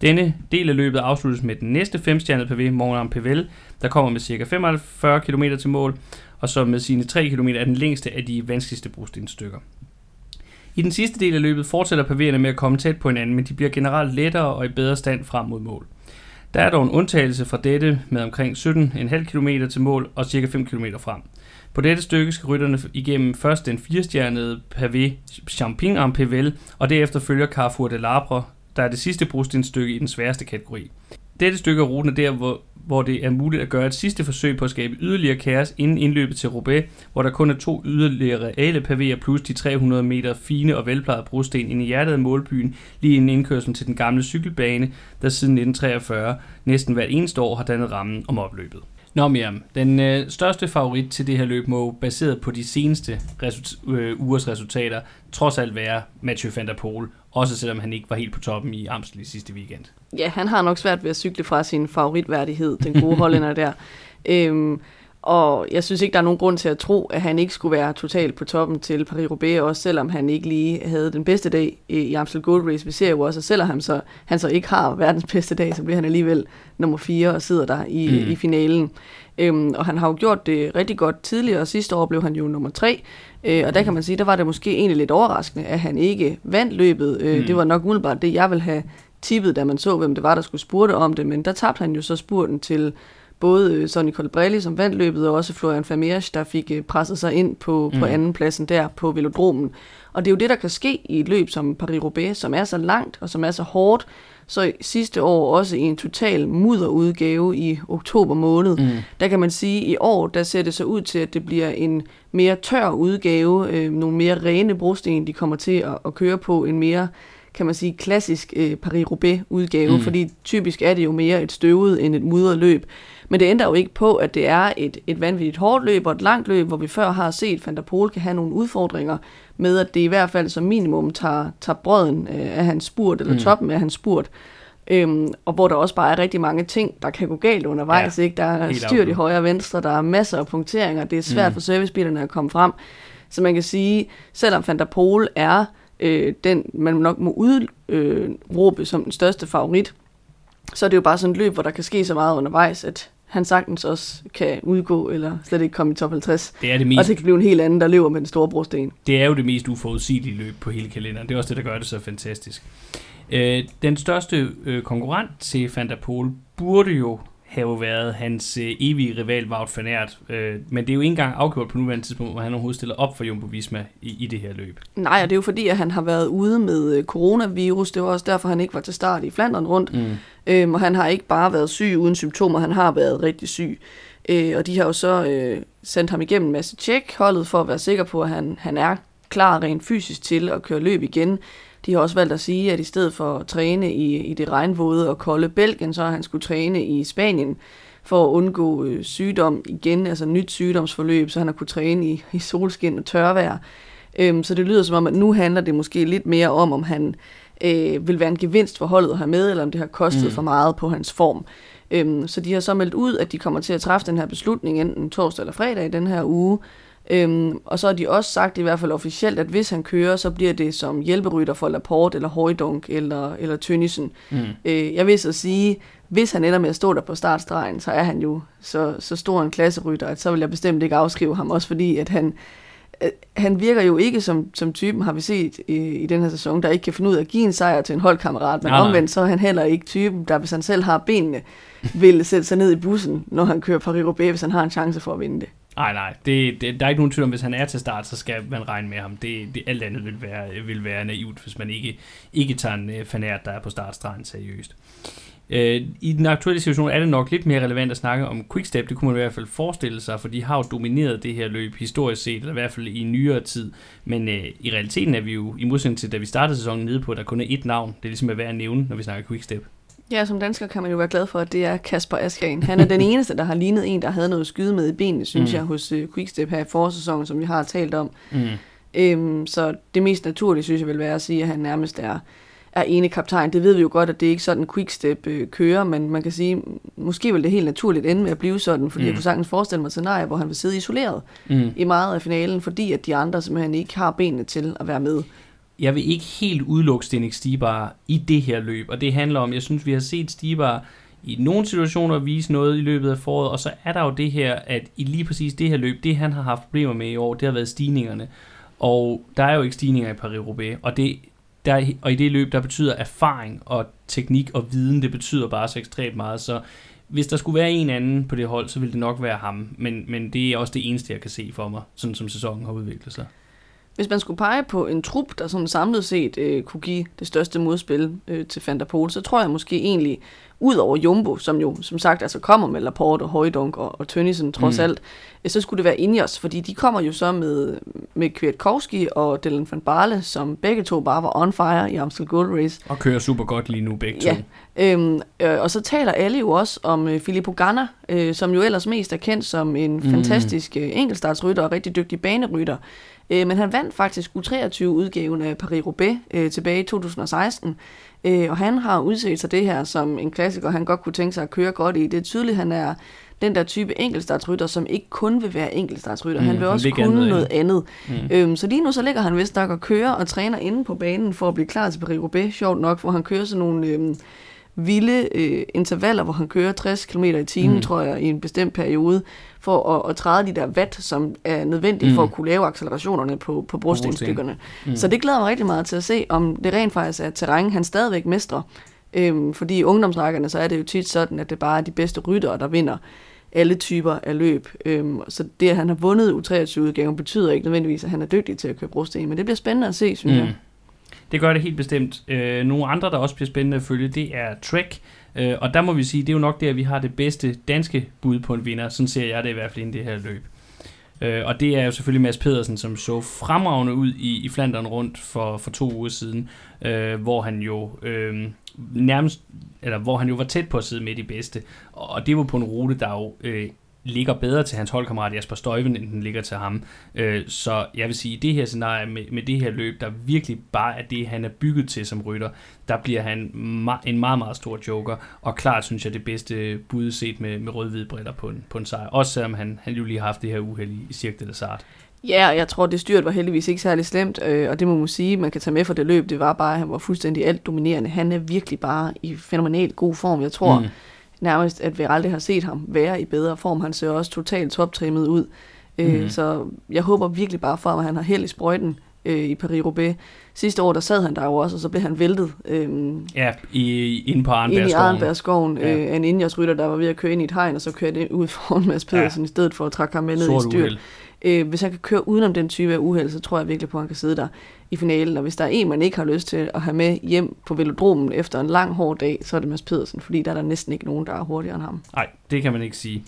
A: Denne del af løbet afsluttes med den næste femstjernede pavé, Morgenarm Pevel, der kommer med ca. 45 km til mål, og som med sine 3 km er den længste af de vanskeligste brostenstykker. I den sidste del af løbet fortsætter pavéerne med at komme tæt på hinanden, men de bliver generelt lettere og i bedre stand frem mod mål. Der er dog en undtagelse fra dette med omkring 17,5 km til mål og ca. 5 km frem. På dette stykke skal rytterne igennem først den firestjernede pavé Champignon en og derefter følger Carrefour de Labre, der er det sidste brostensstykke i den sværeste kategori. Dette stykke af ruten er der, hvor, hvor det er muligt at gøre et sidste forsøg på at skabe yderligere kaos inden indløbet til Roubaix, hvor der kun er to yderligere reale pavéer plus de 300 meter fine og velplejede brosten ind i hjertet af målbyen, lige inden indkørslen til den gamle cykelbane, der siden 1943 næsten hvert eneste år har dannet rammen om opløbet. Nå Miriam, den øh, største favorit til det her løb må baseret på de seneste result- øh, ugers resultater trods alt være Mathieu van der Poel, også selvom han ikke var helt på toppen i Amstel i sidste weekend.
B: Ja, han har nok svært ved at cykle fra sin favoritværdighed, den gode hollænder der. <laughs> Øhm, og jeg synes ikke, der er nogen grund til at tro, at han ikke skulle være totalt på toppen til Paris-Roubaix, også selvom han ikke lige havde den bedste dag i Amstel Gold Race. Vi ser jo også, at selvom han så, han så ikke har verdens <laughs> bedste dag, så bliver han alligevel nummer 4 og sidder der i, mm. i finalen. Øhm, og han har jo gjort det rigtig godt tidligere, og sidste år blev han jo nummer 3. Øh, og der kan man sige, der var det måske egentlig lidt overraskende, at han ikke vandt løbet. Øh, mm. Det var nok umiddelbart det, jeg ville have tippet, da man så, hvem det var, der skulle spurte om det. Men der tabte han jo så spurten til både øh, Sonny Colbrelli, som vandt løbet, og også Florian Vermeersch, der fik øh, presset sig ind på, mm. på anden pladsen der på velodromen. Og det er jo det, der kan ske i et løb som Paris-Roubaix, som er så langt og som er så hårdt, så sidste år også i en total mudderudgave i oktober måned. Mm. Der kan man sige, at i år der ser det så ud til, at det bliver en mere tør udgave, øh, nogle mere rene brosten, de kommer til at, at køre på, en mere kan man sige, klassisk øh, Paris-Roubaix udgave, mm. fordi typisk er det jo mere et støvet end et mudret løb. Men det ændrer jo ikke på, at det er et, et vanvittigt hårdt løb og et langt løb, hvor vi før har set, at Van der Pol kan have nogle udfordringer med, at det i hvert fald som minimum tager, tager brøden øh, af hans spurt, eller mm. toppen af hans spurt. Øhm, og hvor der også bare er rigtig mange ting, der kan gå galt undervejs. Ja, ikke? Der er styrt i højre og venstre, der er masser af punkteringer, det er svært mm. for servicebilerne at komme frem. Så man kan sige, selvom Van der Pol er øh, den, man nok må udråbe øh, som den største favorit, så er det jo bare sådan et løb, hvor der kan ske så meget undervejs, at han sagtens også kan udgå, eller slet ikke komme i top 50.
A: Det er det mest...
B: Og det kan blive en helt anden, der løber med den store brosten.
A: Det er jo det mest uforudsigelige løb på hele kalenderen. Det er også det, der gør det så fantastisk. Øh, den største øh, konkurrent til Van der Pol burde jo have været hans øh, evige rival Wout van Aert. Øh, men det er jo ikke engang afgjort på nuværende tidspunkt, hvor han overhovedet stiller op for Jumbo Visma i, i det her løb.
B: Nej, og det er jo fordi, at han har været ude med øh, coronavirus. Det var også derfor, han ikke var til start i Flandern rundt. Mm. Øhm, og han har ikke bare været syg uden symptomer, han har været rigtig syg. Øh, og de har jo så øh, sendt ham igennem en masse tjek, holdet for at være sikker på, at han, han er klar rent fysisk til at køre løb igen. De har også valgt at sige, at i stedet for at træne i, i det regnvåde og kolde Belgien, så har han skulle træne i Spanien for at undgå øh, sygdom igen, altså nyt sygdomsforløb, så han har kunne træne i, i solskin og tørvejr. Øhm, så det lyder som om, at nu handler det måske lidt mere om, om han øh, vil være en gevinst for holdet at have med, eller om det har kostet mm. for meget på hans form. Øhm, så de har så meldt ud, at de kommer til at træffe den her beslutning enten torsdag eller fredag i den her uge, Øhm, og så har de også sagt, i hvert fald officielt, at hvis han kører, så bliver det som hjælperytter for Laporte, eller Højdunk, eller, eller Tønnesen. Mm. Øh, jeg vil så sige, hvis han ender med at stå der på startstregen, så er han jo så, så stor en klasserytter, at så vil jeg bestemt ikke afskrive ham, også fordi at han, øh, han virker jo ikke som, som typen, har vi set i, i den her sæson, der ikke kan finde ud af at give en sejr til en holdkammerat, men
A: Nej, nej.
B: omvendt så er han heller ikke typen, der hvis han selv har benene, vil sætte sig ned i bussen, når han kører Paris-Roubaix, hvis han har en chance for at vinde det.
A: Nej, nej, det, det, der er ikke nogen tvivl om, hvis han er til start, så skal man regne med ham. Det, det alt andet vil være, vil være naivt, hvis man ikke, ikke tager en øh, fanært, der er på startstregen seriøst. Øh, I den aktuelle situation er det nok lidt mere relevant at snakke om Quickstep, det kunne man i hvert fald forestille sig, for de har jo domineret det her løb historisk set, eller i hvert fald i nyere tid. Men øh, i realiteten er vi jo, i modsætning til da vi startede sæsonen, nede på, at der kun er ét navn. Det er ligesom at være at nævne, når vi snakker Quickstep.
B: Ja, som dansker kan man jo være glad for, at det er Kasper Askren. Han er den <laughs> eneste, der har lignet en, der havde noget skyde med i benene, synes
A: Mm.
B: jeg, hos uh, Quickstep her i forårssæsonen, som vi har talt om.
A: Mm.
B: Øhm, så det mest naturlige, synes jeg, vil være at sige, at han nærmest er, er ene kaptajn. Det ved vi jo godt, at det er ikke sådan, Quickstep øh, kører, men man kan sige, måske vil det helt naturligt ende med at blive sådan, fordi
A: mm.
B: jeg kunne sagtens forestille mig et scenarie, hvor han vil sidde isoleret
A: Mm.
B: i meget af finalen, fordi at de andre simpelthen ikke har benene til at være med
A: jeg vil ikke helt udelukke Stenik Stibar i det her løb, og det handler om, jeg synes, vi har set Stibar i nogle situationer vise noget i løbet af foråret, og så er der jo det her, at i lige præcis det her løb, det han har haft problemer med i år, det har været stigningerne, og der er jo ikke stigninger i Paris-Roubaix, og, det, der, og i det løb, der betyder erfaring og teknik og viden, det betyder bare så ekstremt meget, så hvis der skulle være en anden på det hold, så ville det nok være ham, men, men det er også det eneste, jeg kan se for mig, sådan som sæsonen har udviklet sig.
B: Hvis man skulle pege på en trup, der sådan samlet set øh, kunne give det største modspil øh, til Van der Poel, så tror jeg måske egentlig, ud over Jumbo, som jo som sagt altså kommer med Laporte og Højdunk og, og Tønnesen trods
A: Mm.
B: alt, øh, så skulle det være Ineos, fordi de kommer jo så med, med Kwiatkowski og Dylan van Barle, som begge to bare var on fire i Amstel Gold Race.
A: Og kører super godt lige nu begge to.
B: Ja. Øhm, øh, og så taler alle jo også om øh, Filippo Ganna, øh, som jo ellers mest er kendt som en
A: mm.
B: fantastisk øh, enkeltstartsrytter og rigtig dygtig banerytter. Øh, men han vandt faktisk U23-udgaven af Paris-Roubaix øh, tilbage i 2016. Øh, og han har udset sig det her som en klassiker, han godt kunne tænke sig at køre godt i. Det er tydeligt, han er den der type enkeltstartsrytter, som ikke kun vil være enkeltstartsrytter.
A: Mm,
B: han vil også kunne
A: noget
B: noget andet.
A: Mm.
B: Øhm, så lige nu så ligger han vist nok og kører og træner inde på banen for at blive klar til Paris-Roubaix, sjovt nok, hvor han kører sådan nogle øhm, vilde øh, intervaller, hvor han kører 60 km i timen,
A: mm.
B: tror jeg, i en bestemt periode, for at, at træde de der watt, som er nødvendige
A: Mm.
B: mm. for at kunne lave accelerationerne på, på brostenstykkerne.
A: Mm.
B: Mm. Så det glæder mig rigtig meget til at se, om det rent faktisk er terræn, han stadigvæk mestrer. Øhm, fordi i ungdomsrækkerne, så er det jo tit sådan, at det bare er de bedste ryttere, der vinder alle typer af løb. Øhm, så det, at han har vundet U23-udgaven, betyder ikke nødvendigvis, at han er dygtig til at køre brosten. Men det bliver spændende at se, synes mm. jeg.
A: Det gør det helt bestemt. Øh, nogle andre, der også bliver spændende at følge, det er Trek. Øh, og der må vi sige, det er jo nok der, vi har det bedste danske bud på en vinder. Sådan ser jeg det i hvert fald i det her løb. Øh, og det er jo selvfølgelig Mads Pedersen, som så fremragende ud i, i Flandern rundt for, for to uger siden, øh, hvor han jo øh, nærmest, eller hvor han jo var tæt på at sidde midt i bedste. Og det var på en rute, der jo øh, ligger bedre til hans holdkammerat Jasper Støjven, end den ligger til ham. Øh, så jeg vil sige, i det her scenarie med, med det her løb, der virkelig bare er det, han er bygget til som rytter, der bliver han ma- en meget, meget stor joker, og klart synes jeg det bedste bud set med, med rød-hvide briller på en, på en sejr. Også selvom han, han jo lige har haft det her uheld i, Cirque de Sart.
B: Ja, og jeg tror, det styrt var heldigvis ikke særlig slemt, øh, og det må man sige, man kan tage med for det løb. Det var bare, at han var fuldstændig alt dominerende. Han er virkelig bare i fænomenal god form. Jeg tror,
A: Mm.
B: Nærmest, at vi aldrig har set ham være i bedre form. Han ser også totalt toptrimmet ud. Øh,
A: Mhm.
B: Så jeg håber virkelig bare for, at han har held i sprøjten øh, i Paris-Roubaix. Sidste år, der sad han der jo også, og så blev han væltet øh,
A: Ja, i, inde på
B: ind i.
A: Arnbergsskoven Ja.
B: øh, en Ineos-rytter, der var ved at køre ind i et hegn, og så kørte det ud foran Mads Pedersen, ja. i stedet for at trække ham med ned i
A: Sort
B: styrt.
A: uheld.
B: Øh, hvis han kan køre udenom den type af uheld, så tror jeg virkelig på, at han kan sidde der i finalen. Og hvis der er en, man ikke har lyst til at have med hjem på velodromen efter en lang, hård dag, så er det Mads Pedersen, fordi der er der næsten ikke nogen, der er hurtigere end ham.
A: Nej, det kan man ikke sige.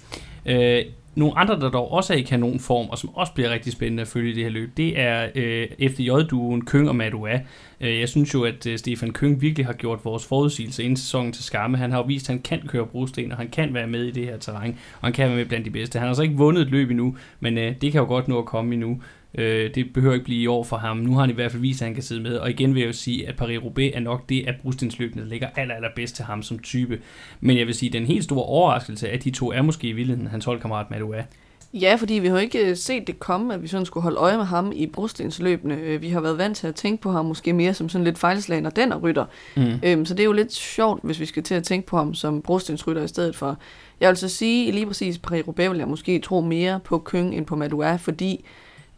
A: Øh, nogle andre, der dog også er i kanonform, og som også bliver rigtig spændende at følge i det her løb, det er øh, FDJ-duen Køng og Madua. Øh, jeg synes jo, at øh, Stefan Køng virkelig har gjort vores forudsigelse inden sæsonen til skamme. Han har jo vist, at han kan køre brosten, og han kan være med i det her terræn, og han kan være med blandt de bedste. Han har så ikke vundet et løb endnu, men øh, det kan jo godt nå at komme endnu. Øh, det behøver ikke blive i år for ham. Nu har han i hvert fald vist, at han kan sidde med. Og igen vil jeg jo sige, at Paris-Roubaix er nok det af brostensløbene, ligger aller, aller bedst til ham som type. Men jeg vil sige, at den helt store overraskelse af de to er måske i virkeligheden hans holdkammerat Madua.
B: Ja, fordi vi har ikke øh, set det komme, at vi sådan skulle holde øje med ham i brostensløbene. Øh, Vi har været vant til at tænke på ham måske mere som sådan lidt fejlslagen og den er rytter.
A: Mm.
B: Øhm, så det er jo lidt sjovt, hvis vi skal til at tænke på ham som brostensrytter i stedet for. Jeg vil så sige, at lige præcis Paris-Roubaix vil jeg måske tro mere på Køng end på Madua, fordi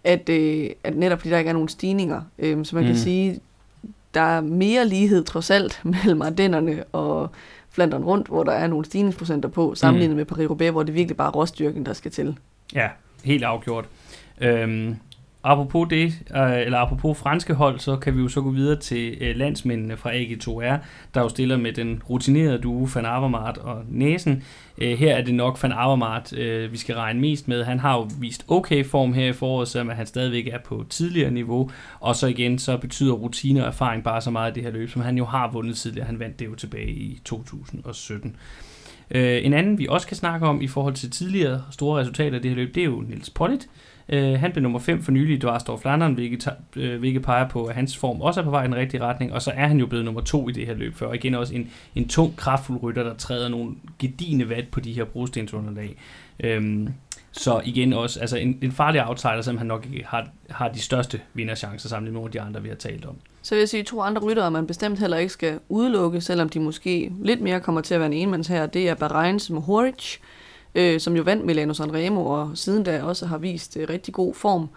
B: at, øh, at netop fordi der ikke er nogen stigninger, øh, så man mm. kan sige, der er mere lighed trods alt <laughs> mellem Ardennerne og Flandern rundt, hvor der er nogle stigningsprocenter på, sammenlignet mm. med Paris-Roubaix, hvor det virkelig bare er råstyrken, der skal til.
A: Ja, helt afgjort. Øhm, apropos det, øh, eller apropos franske hold, så kan vi jo så gå videre til øh, landsmændene fra AG2R, der jo stiller med den rutinerede duo Van Avermaet og Næsen. Øh, her er det nok Van Avermaet, vi skal regne mest med. Han har jo vist okay form her i foråret, selvom han stadigvæk er på tidligere niveau. Og så igen, så betyder rutine og erfaring bare så meget i det her løb, som han jo har vundet tidligere. Han vandt det jo tilbage i 2017. En anden, vi også kan snakke om i forhold til tidligere store resultater i det her løb, det er jo Nils Pollitt, Øh, Øh, han blev nummer 5 for nylig i Dvarstor Flandern, hvilket, øh, hvilket peger på, at hans form også er på vej i den rigtige retning, og så er han jo blevet nummer 2 i det her løb før. Og igen også en, en tung, kraftfuld rytter, der træder nogle gedigende vat på de her brostensunderlag. Øhm, så igen også altså en, en farlig outsider, som han nok ikke har, har de største vinderchancer sammen med nogle af de andre, vi har talt om.
B: Så vil jeg sige, to andre ryttere, man bestemt heller ikke skal udelukke, selvom de måske lidt mere kommer til at være en enmands her, det er Bahreins Mohoric, øh, som jo vandt Milano Sanremo, og siden da også har vist øh, rigtig god form.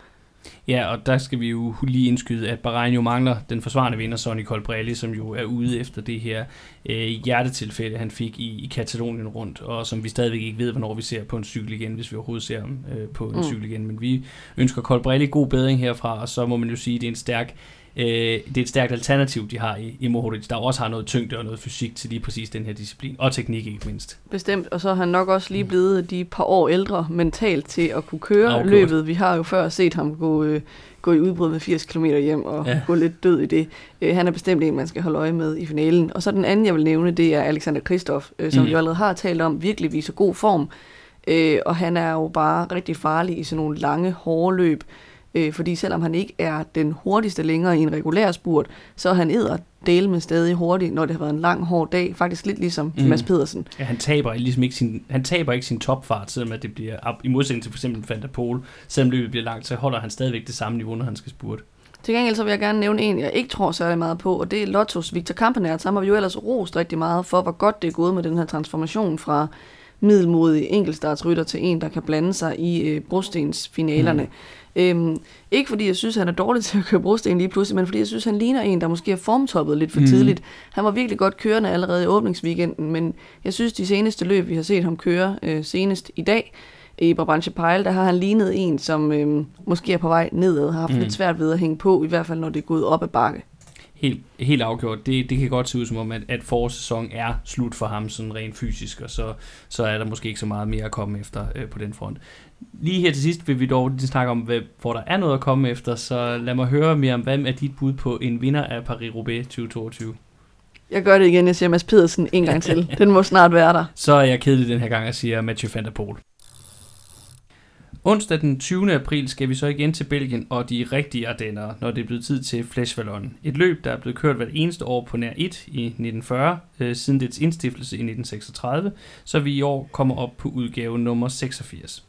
A: Ja, og der skal vi jo lige indskyde, at Bahrain jo mangler den forsvarende vinder, Sonny Colbrelli, som jo er ude efter det her øh, hjertetilfælde, han fik i, i Katalonien rundt, og som vi stadigvæk ikke ved, hvornår vi ser på en cykel igen, hvis vi overhovedet ser ham øh, på en mm. cykel igen. Men vi ønsker Colbrelli god bedring herfra, og så må man jo sige, at det er en stærk øh, det er et stærkt alternativ, de har i, i Mohoric, der også har noget tyngde og noget fysik til lige præcis den her disciplin, og teknik ikke mindst.
B: Bestemt, og så er han nok også lige blevet de par år ældre mentalt til at kunne køre Afgjort. løbet. Vi har jo før set ham gå, øh, gå i udbrud med 80 km hjem og ja. gå lidt død i det. Øh, han er bestemt en, man skal holde øje med i finalen. Og så den anden, jeg vil nævne, det er Alexander Kristoff, øh, som mm. vi allerede har talt om, virkelig viser god form. Øh, og han er jo bare rigtig farlig i sådan nogle lange, hårde løb. Øh, fordi selvom han ikke er den hurtigste længere i en regulær spurt, så er han æder dele med stadig hurtigt, når det har været en lang, hård dag. Faktisk lidt ligesom mm. Mads Pedersen.
A: Ja, han taber ligesom ikke sin, han taber ikke sin topfart, selvom at det bliver op, i modsætning til for eksempel Van der Pol, selvom løbet bliver langt, så holder han stadigvæk det samme niveau, når han skal spurte.
B: Til gengæld så vil jeg gerne nævne en, jeg ikke tror særlig meget på, og det er Lottos Victor Kampenert. Så har vi jo ellers rost rigtig meget for, hvor godt det er gået med den her transformation fra middelmodig enkeltstartsrytter til en, der kan blande sig i øh, brostensfinalerne. Mm. Øhm, ikke fordi jeg synes, han er dårlig <laughs> til at køre brosten lige pludselig, men fordi jeg synes, han ligner en, der måske er formtoppet lidt for mm. tidligt. Han var virkelig godt kørende allerede i åbningsweekenden, men jeg synes, de seneste løb, vi har set ham køre øh, senest i dag, i Brabantse Pejl, der har han lignet en, som øh, måske er på vej nedad, har haft mm. lidt svært ved at hænge på, i hvert fald når det er gået op ad bakke
A: helt, helt afgjort. Det, det kan godt se ud som om, at, at forårssæson er slut for ham sådan rent fysisk, og så, så er der måske ikke så meget mere at komme efter øh, på den front. Lige her til sidst vil vi dog lige snakke om, hvad, hvor der er noget at komme efter, så lad mig høre mere om, hvad er dit bud på en vinder af Paris-Roubaix 2022?
B: Jeg gør det igen, jeg siger Mads Pedersen en gang til. Den må snart være der.
A: Så er jeg kedelig den her gang og siger Mathieu van der Poel. Onsdag den 20. april skal vi så igen til Belgien og de rigtige Ardenner, når det er blevet tid til Flash Vallon. Et løb, der er blevet kørt hvert eneste år på nær 1 i 1940, øh, siden dets indstiftelse i 1936, så vi i år kommer op på udgave nummer 86.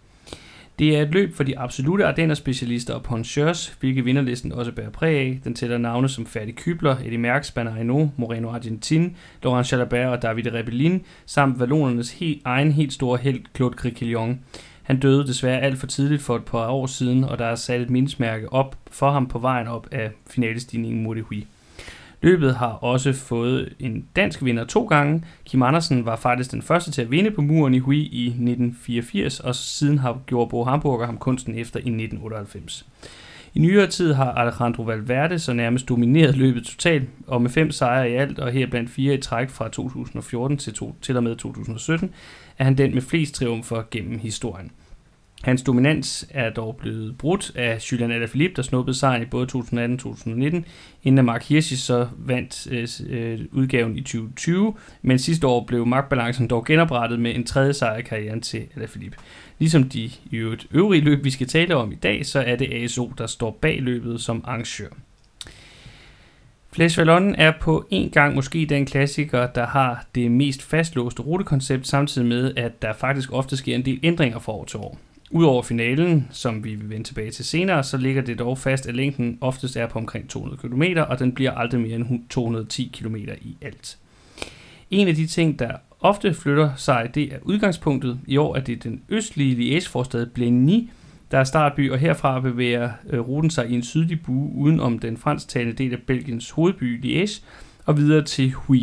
A: Det er et løb for de absolute Ardenner-specialister og poncheurs, hvilket vinderlisten også bærer præg af. Den tæller navne som Færdig Kybler, Eddie Merckx, Banarino, Moreno Argentin, Laurent Jalabert og David Rebellin, samt Vallonernes he- egen helt store held, Claude Criquillon. Han døde desværre alt for tidligt for et par år siden, og der er sat et mindesmærke op for ham på vejen op af finalestigningen mod Hui. Løbet har også fået en dansk vinder to gange. Kim Andersen var faktisk den første til at vinde på muren i Hui i 1984, og siden har gjort Bo Hamburger ham kunsten efter i 1998. I nyere tid har Alejandro Valverde så nærmest domineret løbet totalt, og med fem sejre i alt, og her blandt fire i træk fra 2014 til, to, til og med 2017, er han den med flest triumfer gennem historien. Hans dominans er dog blevet brudt af Julian Alaphilippe, der snuppede sejren i både 2018 og 2019, inden Mark Hirschi så vandt øh, øh udgaven i 2020, men sidste år blev magtbalancen dog genoprettet med en tredje sejr i karrieren til Alaphilippe. Ligesom de øvrige løb, vi skal tale om i dag, så er det ASO, der står bag løbet som arrangør. Flash Vallon er på en gang måske den klassiker, der har det mest fastlåste rutekoncept, samtidig med, at der faktisk ofte sker en del ændringer fra år til år. Udover finalen, som vi vil vende tilbage til senere, så ligger det dog fast, at længden oftest er på omkring 200 km, og den bliver aldrig mere end 210 km i alt. En af de ting, der ofte flytter sig, det er udgangspunktet. I år er det den østlige Liège-forstad Blenny, der er startby, og herfra bevæger øh, ruten sig i en sydlig bue uden om den fransktalende del af Belgiens hovedby Liège og videre til Huy.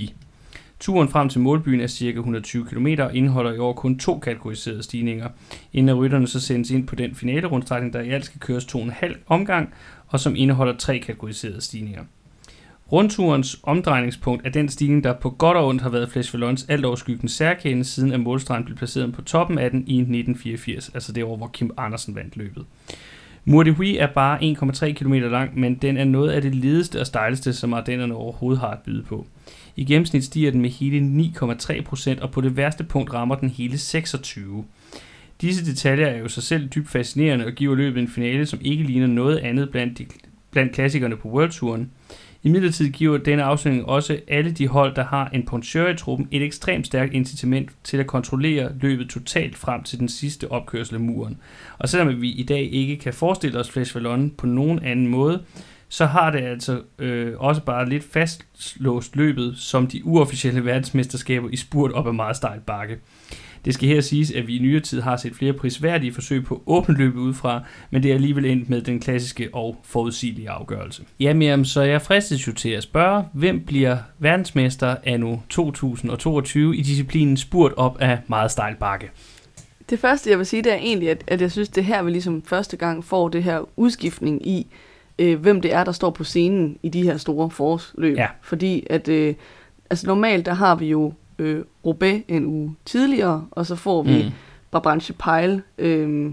A: Turen frem til målbyen er ca. 120 km og indeholder i år kun to kategoriserede stigninger, inden rytterne så sendes ind på den finale rundstrækning, der i alt skal køres to og en halv omgang, og som indeholder tre kategoriserede stigninger. Rundturens omdrejningspunkt er den stigning, der på godt og ondt har været Flash Valons alt overskyggende særkende, siden at målstregen blev placeret på toppen af den i 1984, altså det år, hvor Kim Andersen vandt løbet. Mur de Huy er bare 1,3 km lang, men den er noget af det ledeste og stejleste, som Ardennerne overhovedet har at byde på. I gennemsnit stiger den med hele 9,3% og på det værste punkt rammer den hele 26. Disse detaljer er jo sig selv dybt fascinerende og giver løbet en finale, som ikke ligner noget andet blandt, de, blandt klassikerne på World Touren. I midlertid giver denne afsending også alle de hold, der har en puncheur i truppen, et ekstremt stærkt incitament til at kontrollere løbet totalt frem til den sidste opkørsel af muren. Og selvom vi i dag ikke kan forestille os Flash Vallon på nogen anden måde, så har det altså øh, også bare lidt fastlåst løbet som de uofficielle verdensmesterskaber i spurt op ad meget stejl bakke. Det skal her siges, at vi i nyere tid har set flere prisværdige forsøg på åbent løb udefra, men det er alligevel endt med den klassiske og forudsigelige afgørelse. Jamen, så jeg fristes jo til at spørge, hvem bliver verdensmester anno 2022 i disciplinen spurt op af meget stejl bakke?
B: Det første, jeg vil sige, det er egentlig, at, at jeg synes, det her vi ligesom første gang får det her udskiftning i, øh, hvem det er, der står på scenen i de her store forårsløb.
A: Ja.
B: Fordi at, øh, altså normalt, der har vi jo øh, Roubaix en uge tidligere, og så får vi mm. Brabantse Pejl øh,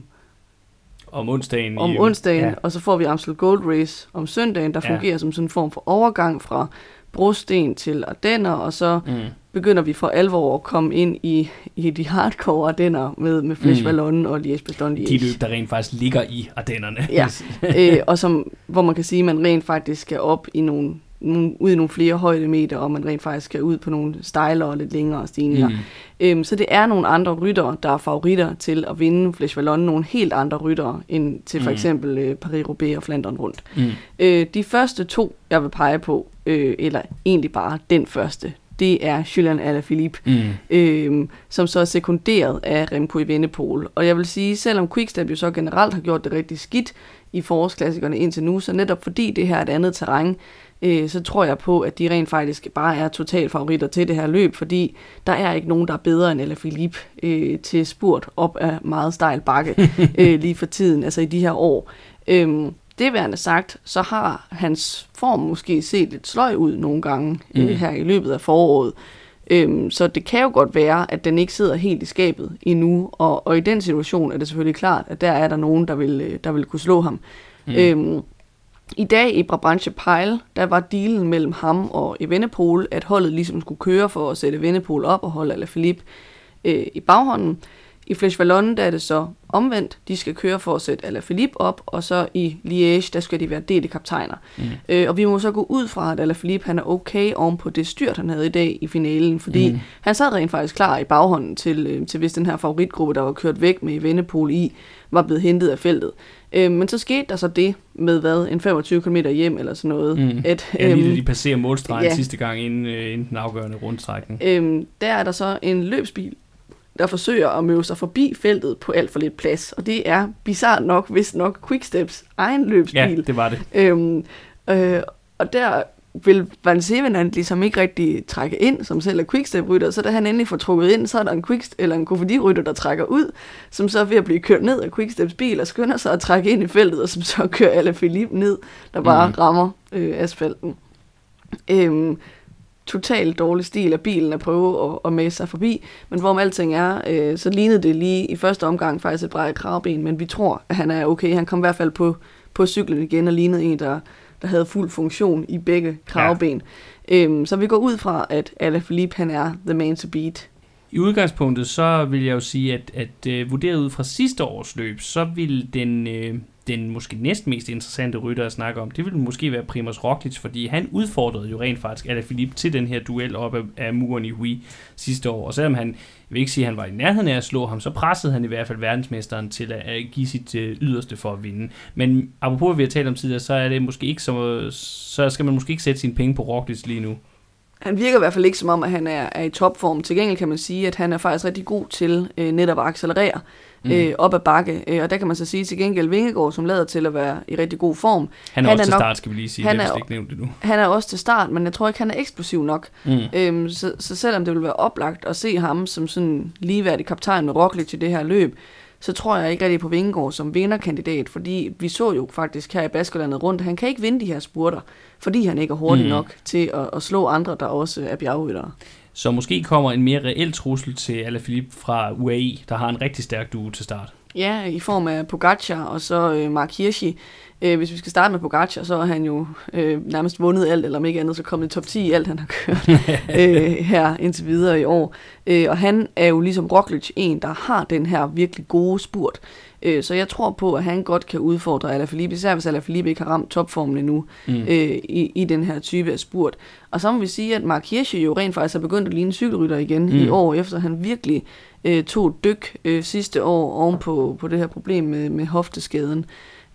A: om onsdagen.
B: om
A: i,
B: onsdagen,
A: Ja.
B: og så får vi Amstel Gold Race om søndagen, der
A: Ja.
B: fungerer som sådan en form for overgang fra brosten til Ardenner, og så
A: Mm.
B: Begynder vi for alvor at komme ind i, i de hardcore Ardenner med, med Flesh
A: Mm.
B: Vallon og Liège Bastogne Liège.
A: De løb, der rent faktisk ligger i Ardennerne.
B: Ja. <laughs> øh, og som, hvor man kan sige, at man rent faktisk skal op i nogle, nogle, ud i nogle flere højdemeter, og man rent faktisk skal ud på nogle stejlere og lidt længere stigninger.
A: Mm.
B: Mm. Øhm, så det er nogle andre ryttere, der er favoritter til at vinde Flesh Vallon, nogle helt andre ryttere end til for
A: Mm.
B: eksempel øh, Paris-Roubaix og Flandern rundt.
A: Mm.
B: Øh, de første to, jeg vil pege på, øh, eller egentlig bare den første, det er Julian Alaphilippe,
A: Mm.
B: øh, som så er sekunderet af Remco i Vennepol. Og jeg vil sige, selvom Quickstep jo så generelt har gjort det rigtig skidt i forårsklassikerne indtil nu, så netop fordi det her er et andet terræn, øh, så tror jeg på, at de rent faktisk bare er total favoritter til det her løb, fordi der er ikke nogen, der er bedre end Alaphilippe øh, til spurt op af meget stejl bakke <laughs> øh, lige for tiden, altså i de her år. Øhm, det værende sagt, så har hans form måske set lidt sløj ud nogle gange mm.
A: Mm.
B: øh, her i løbet af foråret. Øhm, så det kan jo godt være, at den ikke sidder helt i skabet endnu, og, og i den situation er det selvfølgelig klart, at der er der nogen, der vil, øh, der vil kunne slå ham.
A: Mm.
B: Øhm, I dag i Brabantse Pejl, der var dealen mellem ham og Evenepoel, at holdet ligesom skulle køre for at sætte Evenepoel op og holde Alaphilippe øh, i baghånden. I Flesh Vallon, der er det så omvendt. De skal køre for at sætte Alaphilippe op, og så i Liège, der skal de være delte kaptajner.
A: Mm.
B: Øh, og vi må så gå ud fra, at Alaphilippe han er okay oven på det styrt, han havde i dag i finalen, fordi
A: Mm.
B: han sad rent faktisk klar i baghånden til, øh, til hvis den her favoritgruppe, der var kørt væk med Vennepol i, var blevet hentet af feltet. Øh, men så skete der så det med hvad, en 25 km hjem eller sådan noget.
A: Mm.
B: At,
A: Ja, lige
B: øhm,
A: de passerer målstregen
B: ja.
A: sidste gang inden, øh, inden den afgørende rundstrækning.
B: Øhm, der er der så en løbsbil, der forsøger at møde sig forbi feltet på alt for lidt plads. Og det er bizart nok, hvis nok Quicksteps egen løbsbil.
A: Ja, det var det.
B: Øhm, øh, og der vil Van Sevenand ligesom ikke rigtig trække ind, som selv er quickstep-rytter, så da han endelig får trukket ind, så er der en quickstep eller en Kofidi-rytter, der trækker ud, som så er ved at blive kørt ned af quicksteps bil, og skynder sig at trække ind i feltet, og som så kører Alaphilippe ned, der bare mm. rammer øh, asfalten. Øhm, totalt dårlig stil af bilen at prøve at, at mase sig forbi, men hvorom alting er, øh, så lignede det lige i første omgang faktisk et brækket kravben, men vi tror, at han er okay. Han kom i hvert fald på, på cyklen igen og lignede en, der, der havde fuld funktion i begge kravben. Ja. Øhm, så vi går ud fra, at Alaphilippe han er the man to beat.
A: I udgangspunktet, så vil jeg jo sige, at, at øh, vurderet ud fra sidste års løb, så vil den, øh, den måske næstmest interessante rytter at snakke om, det ville måske være Primoz Roglic, fordi han udfordrede jo rent faktisk Alaphilippe til den her duel op af, af muren i Hui sidste år. Og selvom han, jeg vil ikke sige, at han var i nærheden af at slå ham, så pressede han i hvert fald verdensmesteren til at, at give sit øh, yderste for at vinde. Men apropos, hvad vi har talt om tidligere, så er det måske ikke så, så skal man måske ikke sætte sine penge på Roglic lige nu.
B: Han virker i hvert fald ikke som om, at han er, er i topform. Til gengæld kan man sige, at han er faktisk rigtig god til øh, netop at accelerere mm. øh, op ad bakke. Øh, og der kan man så sige til gengæld Vingegaard, som lader til at være i rigtig god form.
A: Han er han også er til nok, start, skal vi lige sige.
B: Han
A: det
B: er,
A: ikke nævnt endnu.
B: Han er også til start, men jeg tror ikke, han er eksplosiv nok. Mm. Øhm, så, så selvom det vil være oplagt at se ham som sådan ligeværdig kaptajn med Roglic til det her løb, så tror jeg ikke rigtig på Vingegaard som vinderkandidat, fordi vi så jo faktisk her i Baskerlandet rundt, han kan ikke vinde de her spurter, fordi han ikke er hurtig mm. nok til at, at slå andre, der også er bjergryttere.
A: Så måske kommer en mere reel trussel til Alaphilippe fra UAE, der har en rigtig stærk duo til start.
B: Ja, i form af Pogacar og så øh, Mark Hirschi. Øh, hvis vi skal starte med Pogacar, så har han jo øh, nærmest vundet alt, eller om ikke andet, så kommet i top 10 i alt, han har kørt <laughs> øh, her indtil videre i år. Øh, og han er jo ligesom Roglic en, der har den her virkelig gode spurt. Øh, så jeg tror på, at han godt kan udfordre Alaphilippe, især hvis Alaphilippe ikke har ramt topformen endnu mm. øh, i, i den her type af spurt. Og så må vi sige, at Mark Hirschi jo rent faktisk er begyndt at ligne cykelrytter igen mm. i år, efter han virkelig øh, tog dyk øh, sidste år oven på, på det her problem med, med hofteskaden.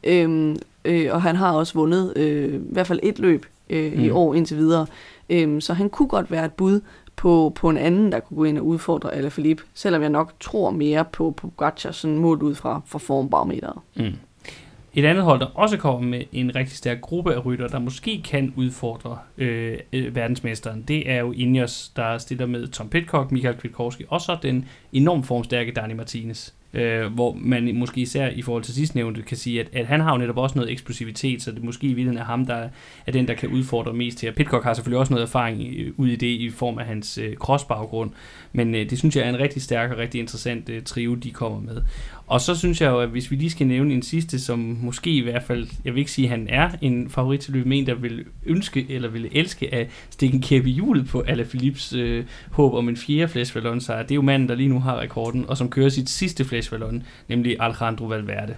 B: Øhm, øh, og han har også vundet øh, i hvert fald et løb øh, mm. i år indtil videre. Øhm, så han kunne godt være et bud på, på en anden, der kunne gå ind og udfordre Alaphilippe, selvom jeg nok tror mere på, på Pogacar, sådan målt ud fra, fra formbarometeret. Mm.
A: Et andet hold, der også kommer med en rigtig stærk gruppe af rytter, der måske kan udfordre øh, øh, verdensmesteren, det er jo Ineos, der stiller med Tom Pitcock, Michael Kwiatkowski, og så den enormt formstærke Dani Martinez øh, hvor man måske især i forhold til sidstnævnte kan sige, at, at han har jo netop også noget eksplosivitet, så det måske i virkeligheden er ham, der er den, der kan udfordre mest her. Pitcock har selvfølgelig også noget erfaring øh, ud i det i form af hans øh, crossbaggrund, men øh, det synes jeg er en rigtig stærk og rigtig interessant øh, trio, de kommer med. Og så synes jeg jo, at hvis vi lige skal nævne en sidste, som måske i hvert fald, jeg vil ikke sige, at han er en favorit til løbet, men der vil ønske eller vil elske at stikke en kæppe i hjulet på Alaphilips øh, håb om en fjerde Flash Vallon sejr. Det er jo manden, der lige nu har rekorden, og som kører sit sidste Flash Vallon, nemlig Alejandro Valverde.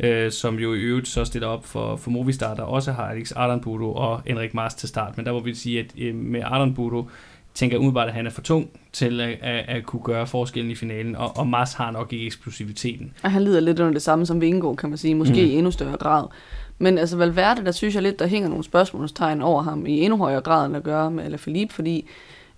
A: Øh, som jo i øvrigt så stiller op for, for Movistar, der også har Alex Ardanbudo og Enrik Mars til start. Men der må vi sige, at øh, med Ardanbudo, tænker umiddelbart, at han er for tung til at, at, at kunne gøre forskellen i finalen, og, og Mars har nok ikke eksplosiviteten.
B: Og han lider lidt under det samme som Vingegaard, kan man sige, måske mm. i endnu større grad. Men altså Valverde, der synes jeg lidt, der hænger nogle spørgsmålstegn over ham i endnu højere grad, end at gøre med Alaphilippe, fordi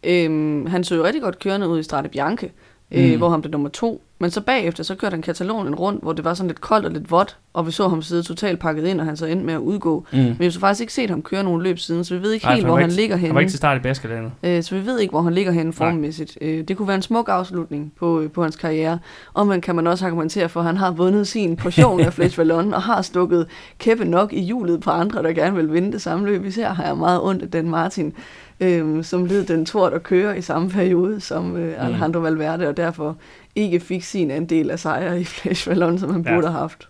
B: øhm, han så jo rigtig godt kørende ud i Strade Bianche, øh, mm. hvor han blev nummer to. Men så bagefter, så kørte han Katalonien rundt, hvor det var sådan lidt koldt og lidt vådt, og vi så ham sidde totalt pakket ind, og han så endte med at udgå. Mm. Men vi har så faktisk ikke set ham køre nogen løb siden, så vi ved ikke Nej, helt, hvor han ikke, ligger henne. Han
A: var ikke til start i Baskerlandet.
B: Øh, så vi ved ikke, hvor han ligger henne formmæssigt. Øh, det kunne være en smuk afslutning på, øh, på hans karriere. Og man kan man også argumentere for, at han har vundet sin portion af <laughs> Flash Vallon, og har stukket kæppe nok i hjulet på andre, der gerne vil vinde det samme løb. Især har jeg meget ondt af den Martin, øh, som led den tort at køre i samme periode som øh, mm. Alejandro Valverde, og derfor ikke fik sin andel af sejre i Flash Vallon, som han ja. burde have haft.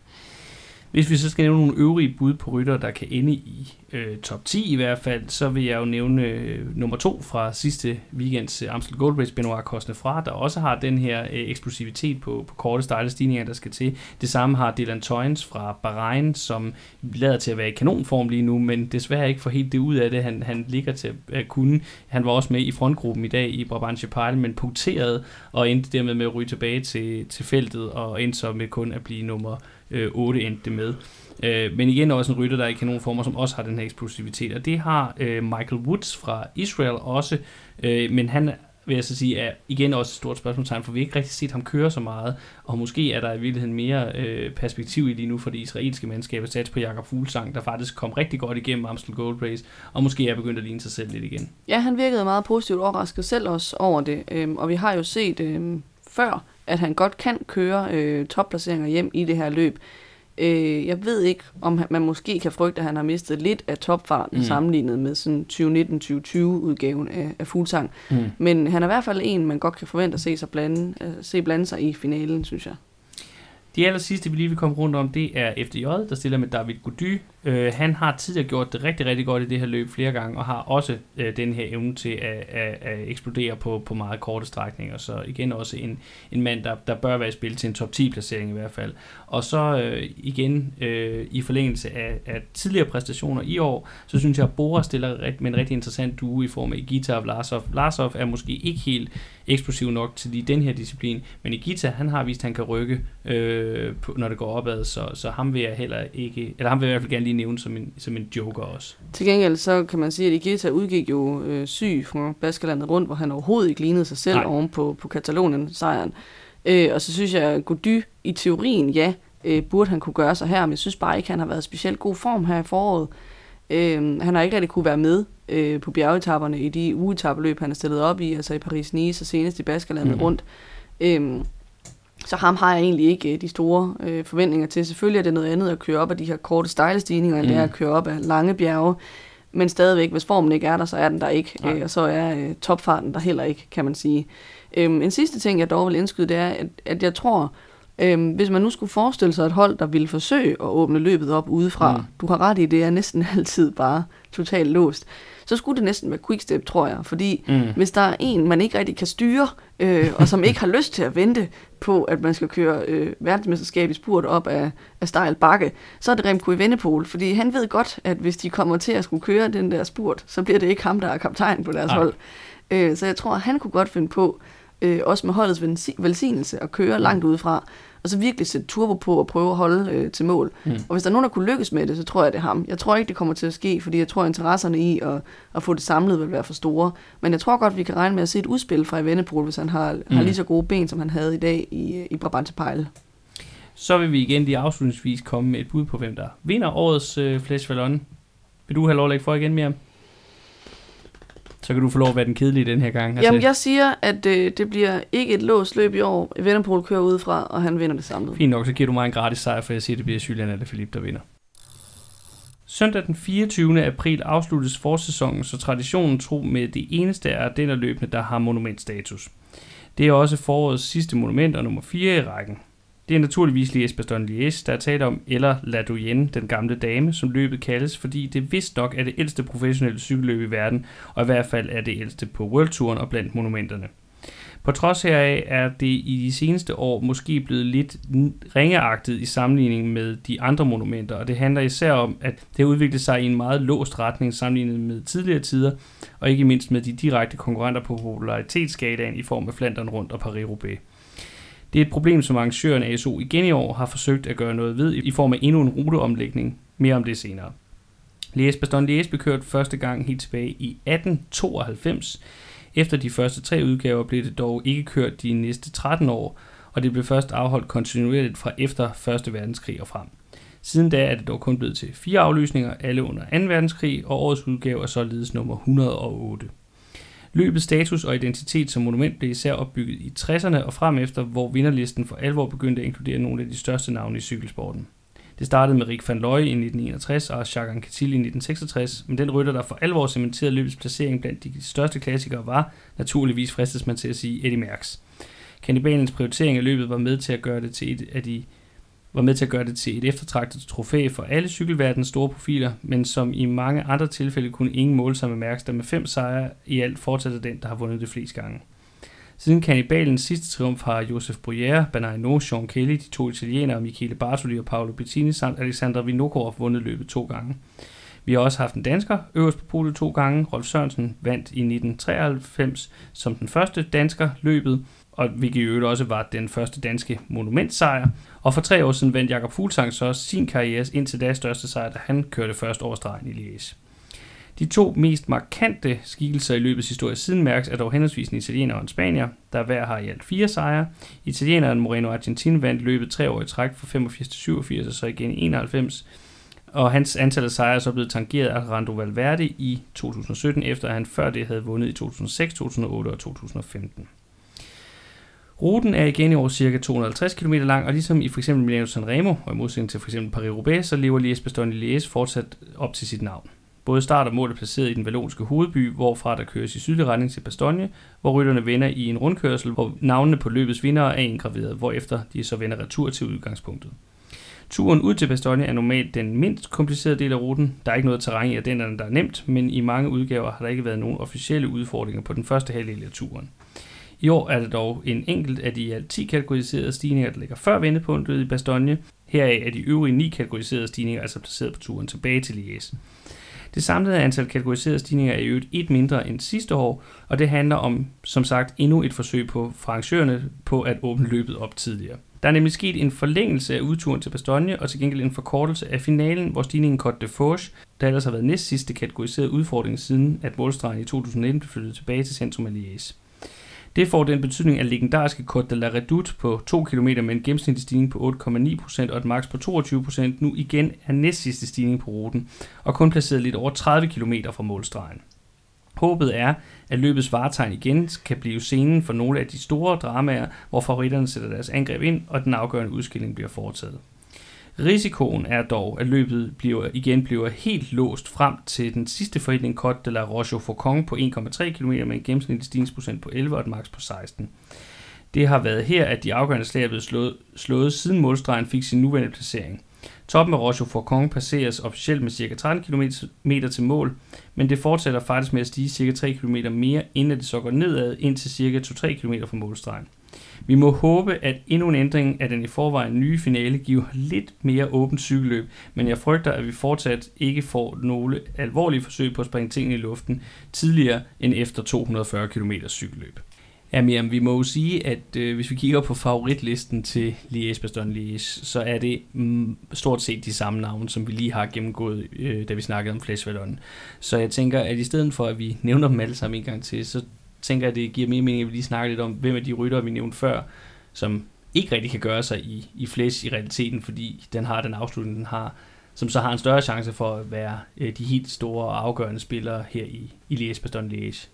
A: Hvis vi så skal nævne nogle øvrige bud på rytter, der kan ende i øh, top 10 i hvert fald, så vil jeg jo nævne øh, nummer to fra sidste weekends øh, Amstel Gold Race, Benoit Cosnefra, der også har den her øh, eksplosivitet på, på korte, stejle stigninger, der skal til. Det samme har Dylan Toynes fra Bahrain, som lader til at være i kanonform lige nu, men desværre ikke får helt det ud af det, han, han ligger til at kunne. Han var også med i frontgruppen i dag i Brabantje Pejl, men punkterede og endte dermed med at ryge tilbage til, til feltet og endte så med kun at blive nummer øh, 8 endte det med. Øh, men igen også en rytter, der er i kanonformer, som også har den her eksplosivitet. Og det har øh, Michael Woods fra Israel også, øh, men han vil jeg så sige, er igen også et stort spørgsmålstegn, for vi har ikke rigtig set ham køre så meget, og måske er der i virkeligheden mere øh, perspektiv i lige nu for det israelske mandskab at satse på Jakob Fuglsang, der faktisk kom rigtig godt igennem Amstel Gold Race, og måske er begyndt at ligne sig selv lidt igen.
B: Ja, han virkede meget positivt overrasket selv også over det, øhm, og vi har jo set øhm, før, at han godt kan køre øh, topplaceringer hjem i det her løb. Øh, jeg ved ikke, om man måske kan frygte, at han har mistet lidt af topfarten mm. sammenlignet med sådan 2019-2020 udgaven af, af Fuglsang. Mm. Men han er i hvert fald en, man godt kan forvente at se, sig blande, uh, se blande sig i finalen, synes jeg.
A: De aller sidste, vi lige vil komme rundt om, det er FDJ, der stiller med David Gody. Øh, han har tidligere gjort det rigtig, rigtig godt i det her løb flere gange, og har også øh, den her evne til at, at, at eksplodere på, på meget korte strækninger. Så igen også en, en mand, der, der bør være i spil til en top 10 placering i hvert fald. Og så øh, igen øh, i forlængelse af, af tidligere præstationer i år, så synes jeg, at Bora stiller rigt, med en rigtig interessant duo i form af Gita og Vlasov. Vlasov er måske ikke helt eksplosiv nok til lige den her disciplin, men Gita, han har vist, at han kan rykke, øh, på, når det går opad, så, så ham vil jeg heller ikke, eller ham vil jeg i hvert fald gerne lige lige nævne som en, som en joker også.
B: Til gengæld så kan man sige, at Igeta udgik jo øh, syg fra Baskerlandet rundt, hvor han overhovedet ikke lignede sig selv Nej. oven på, på Katalonien-sejren. Øh, og så synes jeg, at Gody i teorien, ja, øh, burde han kunne gøre sig her, men jeg synes bare ikke, at han har været specielt god form her i foråret. Øh, han har ikke rigtig kunne være med øh, på bjergetapperne i de ugetabeløb, han er stillet op i, altså i Paris-Nice og senest i Baskerlandet mm. rundt. Øh, så ham har jeg egentlig ikke øh, de store øh, forventninger til. Selvfølgelig er det noget andet at køre op af de her korte stejlestigninger, end mm. det er at køre op af lange bjerge. Men stadigvæk, hvis formen ikke er der, så er den der ikke. Øh, og så er øh, topfarten der heller ikke, kan man sige. Øhm, en sidste ting, jeg dog vil indskyde, det er, at, at jeg tror, øhm, hvis man nu skulle forestille sig et hold, der ville forsøge at åbne løbet op udefra, mm. du har ret i, det er næsten <laughs> altid bare totalt låst, så skulle det næsten være quickstep, tror jeg. Fordi mm. hvis der er en, man ikke rigtig kan styre, øh, og som ikke har lyst til at vente på, at man skal køre øh, verdensmesterskab i spurt op af, af stejl bakke, så er det Remco i Vennepol. Fordi han ved godt, at hvis de kommer til at skulle køre den der spurt, så bliver det ikke ham, der er kaptajn på deres Ej. hold. Øh, så jeg tror, at han kunne godt finde på, øh, også med holdets velsignelse, at køre langt udefra og så virkelig sætte turbo på og prøve at holde øh, til mål. Mm. Og hvis der er nogen, der kunne lykkes med det, så tror jeg, det er ham. Jeg tror ikke, det kommer til at ske, fordi jeg tror, interesserne i at, at få det samlet vil være for store. Men jeg tror godt, vi kan regne med at se et udspil fra Evenepoel, hvis han har, mm. har lige så gode ben, som han havde i dag i, i Brabant Pejle.
A: Så vil vi igen lige afslutningsvis komme med et bud på, hvem der vinder årets øh, Flash Vallon. Vil du have lov at lægge for igen, mere? Så kan du få lov at være den kedelige den her gang.
B: Altså. Jamen, jeg siger, at øh, det bliver ikke et låst løb i år. Venderpol kører udefra, og han vinder det samlet.
A: Fint nok, så giver du mig en gratis sejr, for jeg siger, at det bliver Julian eller Philippe, der vinder. Søndag den 24. april afsluttes forsæsonen, så traditionen tro med det eneste er den løbende, der har monumentstatus. Det er også forårets sidste monument og nummer 4 i rækken. Det er naturligvis Liège Bastogne Liège, der er tale om, eller La Doyenne, den gamle dame, som løbet kaldes, fordi det vist nok er det ældste professionelle cykelløb i verden, og i hvert fald er det ældste på World Touren og blandt monumenterne. På trods heraf er det i de seneste år måske blevet lidt ringeagtet i sammenligning med de andre monumenter, og det handler især om, at det har udviklet sig i en meget låst retning sammenlignet med tidligere tider, og ikke mindst med de direkte konkurrenter på popularitetsskalaen i form af Flandern rundt og Paris-Roubaix. Det er et problem, som arrangøren ASO igen i år har forsøgt at gøre noget ved i form af endnu en ruteomlægning. Mere om det senere. Liège Bastogne Liège blev kørt første gang helt tilbage i 1892. Efter de første tre udgaver blev det dog ikke kørt de næste 13 år, og det blev først afholdt kontinuerligt fra efter 1. verdenskrig og frem. Siden da er det dog kun blevet til fire aflysninger, alle under 2. verdenskrig, og årets udgave er således nummer 108. Løbets status og identitet som monument blev især opbygget i 60'erne og frem efter, hvor vinderlisten for alvor begyndte at inkludere nogle af de største navne i cykelsporten. Det startede med Rick van Looy i 1961 og Jacques Anquetil i 1966, men den rytter, der for alvor cementerede løbets placering blandt de største klassikere, var naturligvis fristes man til at sige Eddie Merckx. Kannibalens prioritering af løbet var med til at gøre det til et af de var med til at gøre det til et eftertragtet trofæ for alle cykelverdens store profiler, men som i mange andre tilfælde kunne ingen måle sig med Mærks, der med fem sejre i alt fortsætter den, der har vundet det flest gange. Siden kanibalens sidste triumf har Josef Bruyère, Bernard Sean Kelly, de to italienere, Michele Bartoli og Paolo Bettini samt Alexander Vinokurov vundet løbet to gange. Vi har også haft en dansker øverst på podiet to gange. Rolf Sørensen vandt i 1993 som den første dansker løbet, og hvilket i øvrigt også var den første danske monumentsejr. Og for tre år siden vandt Jakob Fuglsang så sin karriere indtil da største sejr, da han kørte først over stregen i Liège. De to mest markante skikkelser i løbets historie siden mærkes er dog henholdsvis en italiener og en spanier, der hver har i alt fire sejre. Italieneren Moreno Argentin vandt løbet tre år i træk fra 85 til 87 og så igen i 91. Og hans antal af sejre er så blevet tangeret af Rando Valverde i 2017, efter at han før det havde vundet i 2006, 2008 og 2015. Ruten er igen i år ca. 250 km lang, og ligesom i f.eks. Milano Sanremo, og i modsætning til f.eks. Paris-Roubaix, så lever Liège Bastogne Liège fortsat op til sit navn. Både start og mål er placeret i den valonske hovedby, hvorfra der køres i sydlig retning til Bastogne, hvor rytterne vender i en rundkørsel, hvor navnene på løbets vinder er indgraveret, hvorefter de så vender retur til udgangspunktet. Turen ud til Bastogne er normalt den mindst komplicerede del af ruten. Der er ikke noget terræn i den, der er nemt, men i mange udgaver har der ikke været nogen officielle udfordringer på den første halvdel af turen. I år er det dog en enkelt af de alt 10 kategoriserede stigninger, der ligger før vendepunktet i Bastogne. Heraf er de øvrige 9 kategoriserede stigninger altså placeret på turen tilbage til Liège. Det samlede antal kategoriserede stigninger er i øvrigt et mindre end sidste år, og det handler om, som sagt, endnu et forsøg på arrangørerne på at åbne løbet op tidligere. Der er nemlig sket en forlængelse af udturen til Bastogne, og til gengæld en forkortelse af finalen, hvor stigningen Côte de Forge, der ellers har været næst sidste kategoriseret udfordring siden, at målstregen i 2019 blev flyttet tilbage til centrum af Liège. Det får den betydning, at legendariske Côte de la Redoute på 2 km med en gennemsnitlig stigning på 8,9% og et max på 22% nu igen er næst sidste stigning på ruten, og kun placeret lidt over 30 km fra målstregen. Håbet er, at løbets varetegn igen kan blive scenen for nogle af de store dramaer, hvor favoritterne sætter deres angreb ind, og den afgørende udskilling bliver foretaget. Risikoen er dog, at løbet bliver, igen bliver helt låst frem til den sidste forhindring Côte de la Roche Faucon på 1,3 km med en gennemsnitlig stigningsprocent på 11 og et max på 16. Det har været her, at de afgørende slag er blevet slået, slået siden målstregen fik sin nuværende placering. Toppen af Roche Faucon passeres officielt med ca. 13 km til mål, men det fortsætter faktisk med at stige ca. 3 km mere, inden det så går nedad ind til ca. 2-3 km fra målstregen. Vi må håbe, at endnu en ændring af den i forvejen nye finale giver lidt mere åbent cykelløb, men jeg frygter, at vi fortsat ikke får nogle alvorlige forsøg på at springe tingene i luften tidligere end efter 240 km cykelløb. Jamen, vi må jo sige, at øh, hvis vi kigger på favoritlisten til Liège Bastogne Liège, så er det mm, stort set de samme navne, som vi lige har gennemgået, øh, da vi snakkede om Flash Vallon. Så jeg tænker, at i stedet for, at vi nævner dem alle sammen en gang til, så tænker jeg, det giver mere mening, at vi lige snakker lidt om, hvem af de ryttere, vi nævnte før, som ikke rigtig kan gøre sig i, i flæs i realiteten, fordi den har den afslutning, den har, som så har en større chance for at være øh, de helt store og afgørende spillere her i, i Liège Bastogne Liège.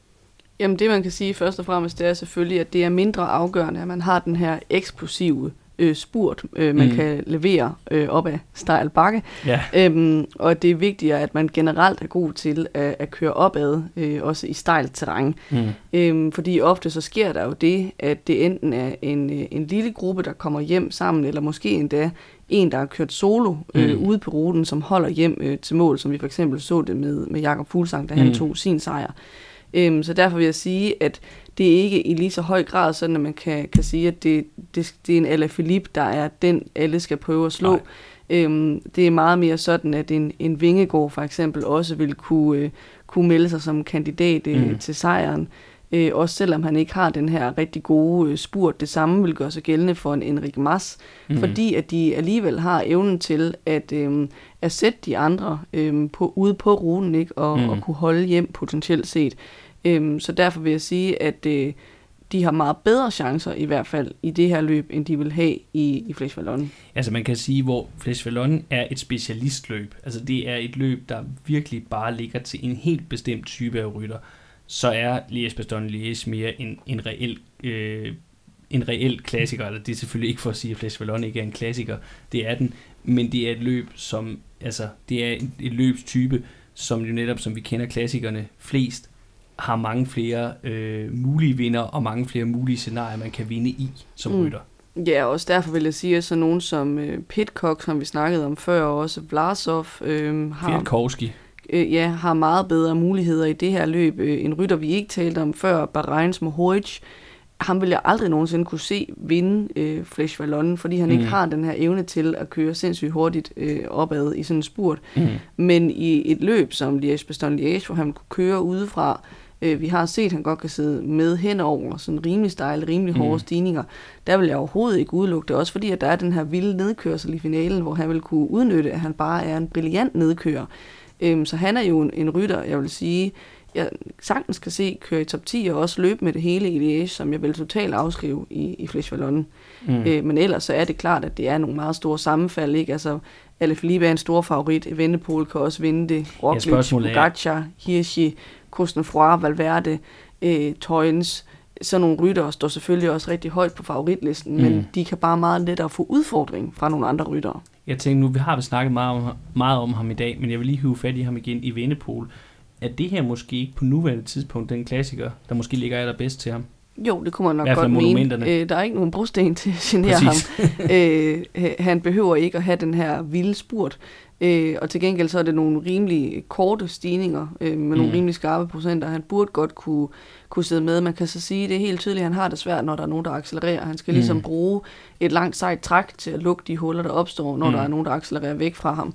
B: Jamen det man kan sige først og fremmest, det er selvfølgelig, at det er mindre afgørende, at man har den her eksplosive øh, spurt, øh, man mm. kan levere øh, op ad stejl bakke. Ja. Øhm, og det er vigtigere, at man generelt er god til at, at køre opad, øh, også i stejlt terræn. Mm. Øhm, fordi ofte så sker der jo det, at det enten er en, øh, en lille gruppe, der kommer hjem sammen, eller måske endda en, der har kørt solo øh, mm. ude på ruten, som holder hjem øh, til mål, som vi for eksempel så det med, med Jakob Fuglsang, da mm. han tog sin sejr. Øhm, så derfor vil jeg sige, at det er ikke i lige så høj grad sådan, at man kan, kan sige, at det, det, det er en Ala Philippe, der er den, alle skal prøve at slå. Øhm, det er meget mere sådan, at en, en Vingegård for eksempel også vil kunne, øh, kunne melde sig som kandidat øh, mm. til sejren. Øh, også selvom han ikke har den her rigtig gode øh, spurt. Det samme vil gøre sig gældende for en Enrik Mas, mm. fordi at de alligevel har evnen til at, øh, at sætte de andre øh, på, ude på ruten ikke? Og, mm. og kunne holde hjem potentielt set. Øh, så derfor vil jeg sige, at øh, de har meget bedre chancer i hvert fald i det her løb, end de vil have i, i Flesh Vallon.
A: Altså man kan sige, hvor Flesh Vallon er et specialistløb. Altså det er et løb, der virkelig bare ligger til en helt bestemt type af rytter så er Liège Bastogne Liège mere en, en reel øh, en reel klassiker, eller det er selvfølgelig ikke for at sige, at Flash Vallon ikke er en klassiker, det er den, men det er et løb, som, altså, det er et, løbstype, som jo netop, som vi kender klassikerne flest, har mange flere øh, mulige vinder, og mange flere mulige scenarier, man kan vinde i som mm. rytter.
B: Ja, også derfor vil jeg sige, at så nogen som øh, Pitcock, som vi snakkede om før, og også Vlasov, øh,
A: har... Fiatkovski
B: øh, ja, har meget bedre muligheder i det her løb. Øh, en rytter, vi ikke talte om før, Bahreins Mohoric, ham vil jeg aldrig nogensinde kunne se vinde øh, Flash Vallon, fordi han mm. ikke har den her evne til at køre sindssygt hurtigt øh, opad i sådan en spurt. Mm. Men i et løb som Liège Bastogne Liège, hvor han kunne køre udefra, øh, vi har set, at han godt kan sidde med henover, sådan rimelig stejl, rimelig hårde mm. stigninger, der vil jeg overhovedet ikke udelukke det, også fordi at der er den her vilde nedkørsel i finalen, hvor han vil kunne udnytte, at han bare er en brilliant nedkører. Øhm, så han er jo en, en rytter, jeg vil sige, jeg sagtens kan se køre i top 10 og også løbe med det hele i Liège, som jeg vil totalt afskrive i, i Vallon. Mm. Øh, men ellers så er det klart, at det er nogle meget store sammenfald. Ikke? Altså, Alaphilippe er en stor favorit. Eventepol kan også vinde det. Roglic, ja, Pogacar, Hirschi, Cosnefroy, Valverde, øh, Toyens. Sådan nogle rytter står selvfølgelig også rigtig højt på favoritlisten, mm. men de kan bare meget lettere få udfordring fra nogle andre ryttere.
A: Jeg tænkte nu, vi har vi snakket meget om, meget om ham i dag, men jeg vil lige hive fat i ham igen i Vennepol. Er det her måske ikke på nuværende tidspunkt den klassiker, der måske ligger allerbedst til ham?
B: Jo, det kunne man nok godt mene. Øh, der er ikke nogen brosten til at genere ham. øh, han behøver ikke at have den her vilde spurt. Øh, og til gengæld så er det nogle rimelig korte stigninger øh, med nogle
A: Mm.
B: rimelig skarpe procenter. Han burde godt kunne, kunne sidde med. Man kan så sige, det er helt tydeligt, at han har det svært, når der er nogen, der accelererer. Han skal ligesom
A: Mm.
B: bruge et langt sejt træk til at lukke de huller, der opstår, når
A: mm.
B: der er nogen, der accelererer væk fra ham.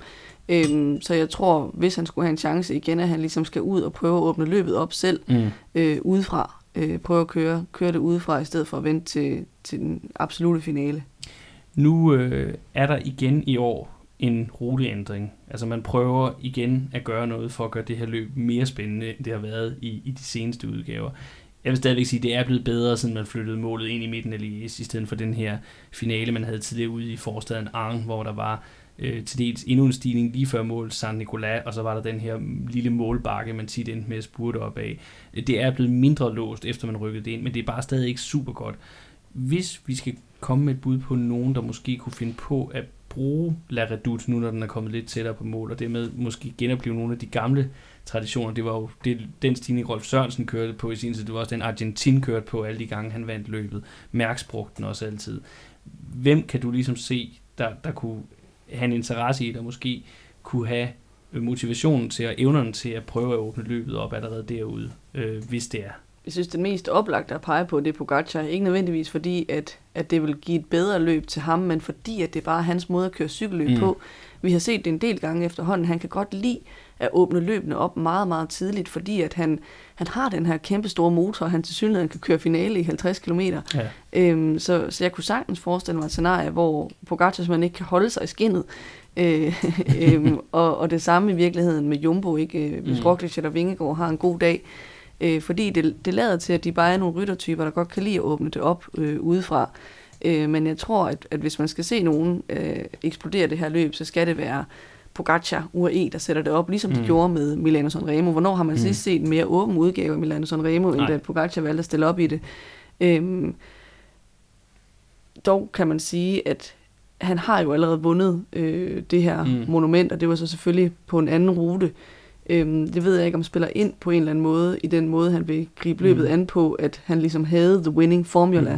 B: Øhm, så jeg tror, hvis han skulle have en chance igen, at han ligesom skal ud og prøve at åbne løbet op selv
A: Mm.
B: øh, udefra. Øh, prøve at køre, køre det udefra, i stedet for at vente til, til den absolute finale.
A: Nu øh, er der igen i år en ruteændring. Altså man prøver igen at gøre noget for at gøre det her løb mere spændende, end det har været i, i de seneste udgaver. Jeg vil stadigvæk sige, at det er blevet bedre, siden man flyttede målet ind i midten af Liège, i stedet for den her finale, man havde tidligere ude i forstaden Arn, hvor der var øh, til dels endnu en stigning lige før mål San Nicolas, og så var der den her lille målbakke, man tit endte med at spurte op af. Det er blevet mindre låst, efter man rykkede det ind, men det er bare stadig ikke super godt. Hvis vi skal komme med et bud på nogen, der måske kunne finde på at bruge La Redoute, nu når den er kommet lidt tættere på mål, og dermed måske genopleve nogle af de gamle traditioner. Det var jo det, den stigning, Rolf Sørensen kørte på i sin tid. Det var også den Argentin kørte på alle de gange, han vandt løbet. Mærks brugte den også altid. Hvem kan du ligesom se, der, der kunne have en interesse i, der måske kunne have motivationen til og evnerne til at prøve at åbne løbet op allerede derude, øh, hvis det er.
B: Jeg synes, det mest oplagte at pege på, det er Pogacar. Ikke nødvendigvis fordi, at, at det vil give et bedre løb til ham, men fordi, at det er bare hans måde at køre cykelløb
A: Mm.
B: på. Vi har set det en del gange efterhånden. Han kan godt lide at åbne løbene op meget, meget tidligt, fordi at han, han har den her kæmpe store motor, og han til synligheden kan køre finale i 50 km.
A: Ja.
B: Øhm, så, så jeg kunne sagtens forestille mig et scenarie, hvor Pogacar simpelthen ikke kan holde sig i skinnet. Øh, <laughs> øhm, og, og det samme i virkeligheden med Jumbo, ikke? Øh, Hvis
A: mm.
B: Roglic eller Vingegaard har en god dag. Øh, fordi det, det lader til, at de bare er nogle ryttertyper, der godt kan lide at åbne det op øh, udefra. Øh, men jeg tror, at, at hvis man skal se nogen øh, eksplodere det her løb, så skal det være Pogacar, UAE, der sætter det op, ligesom mm. De gjorde med Milano Sanremo. Hvornår har man
A: Mm.
B: sidst set en mere åben udgave af Milano Sanremo, end
A: Nej.
B: da Pogacar valgte at stille op i det? Øhm, dog kan man sige, at han har jo allerede vundet øh, det her
A: mm.
B: monument, og det var så selvfølgelig på en anden rute. Øhm, det ved jeg ikke, om spiller ind på en eller anden måde, i den måde, han vil gribe løbet
A: Mm.
B: an på, at han ligesom havde the winning formula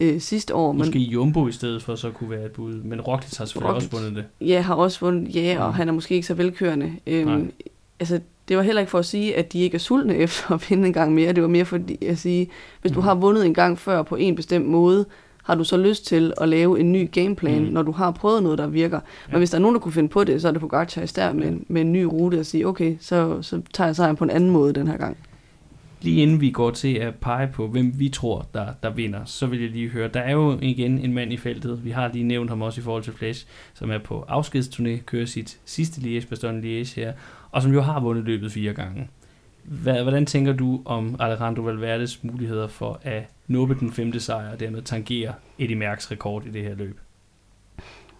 A: Mm.
B: øh, sidste år. Men
A: Måske Jumbo i stedet for, så kunne være et bud. Men Roglic har selvfølgelig
B: Roglic.
A: også vundet det.
B: ja, har også vundet, ja, og
A: Mm.
B: han er måske ikke så velkørende.
A: Nej.
B: Øhm, altså, det var heller ikke for at sige, at de ikke er sultne <laughs> efter at vinde en gang mere. Det var mere for at sige, hvis du
A: Mm.
B: har vundet en gang før på en bestemt måde, har du så lyst til at lave en ny gameplan,
A: Mm.
B: når du har prøvet noget, der virker.
A: Ja.
B: Men hvis der er nogen, der kunne finde på det, så er det Pogacar i stedet med, med en ny rute og sige, okay, så, så tager jeg sejren på en anden måde den her gang.
A: Lige inden vi går til at pege på, hvem vi tror, der, der vinder, så vil jeg lige høre, der er jo igen en mand i feltet, vi har lige nævnt ham også i forhold til Flash, som er på afskedsturné, kører sit sidste Liège, Bastogne Liège her, og som jo har vundet løbet fire gange. Hvordan tænker du om Alejandro Valverdes muligheder for at nuppe den femte sejr og dermed tangere Eddie Mærks rekord i det her løb?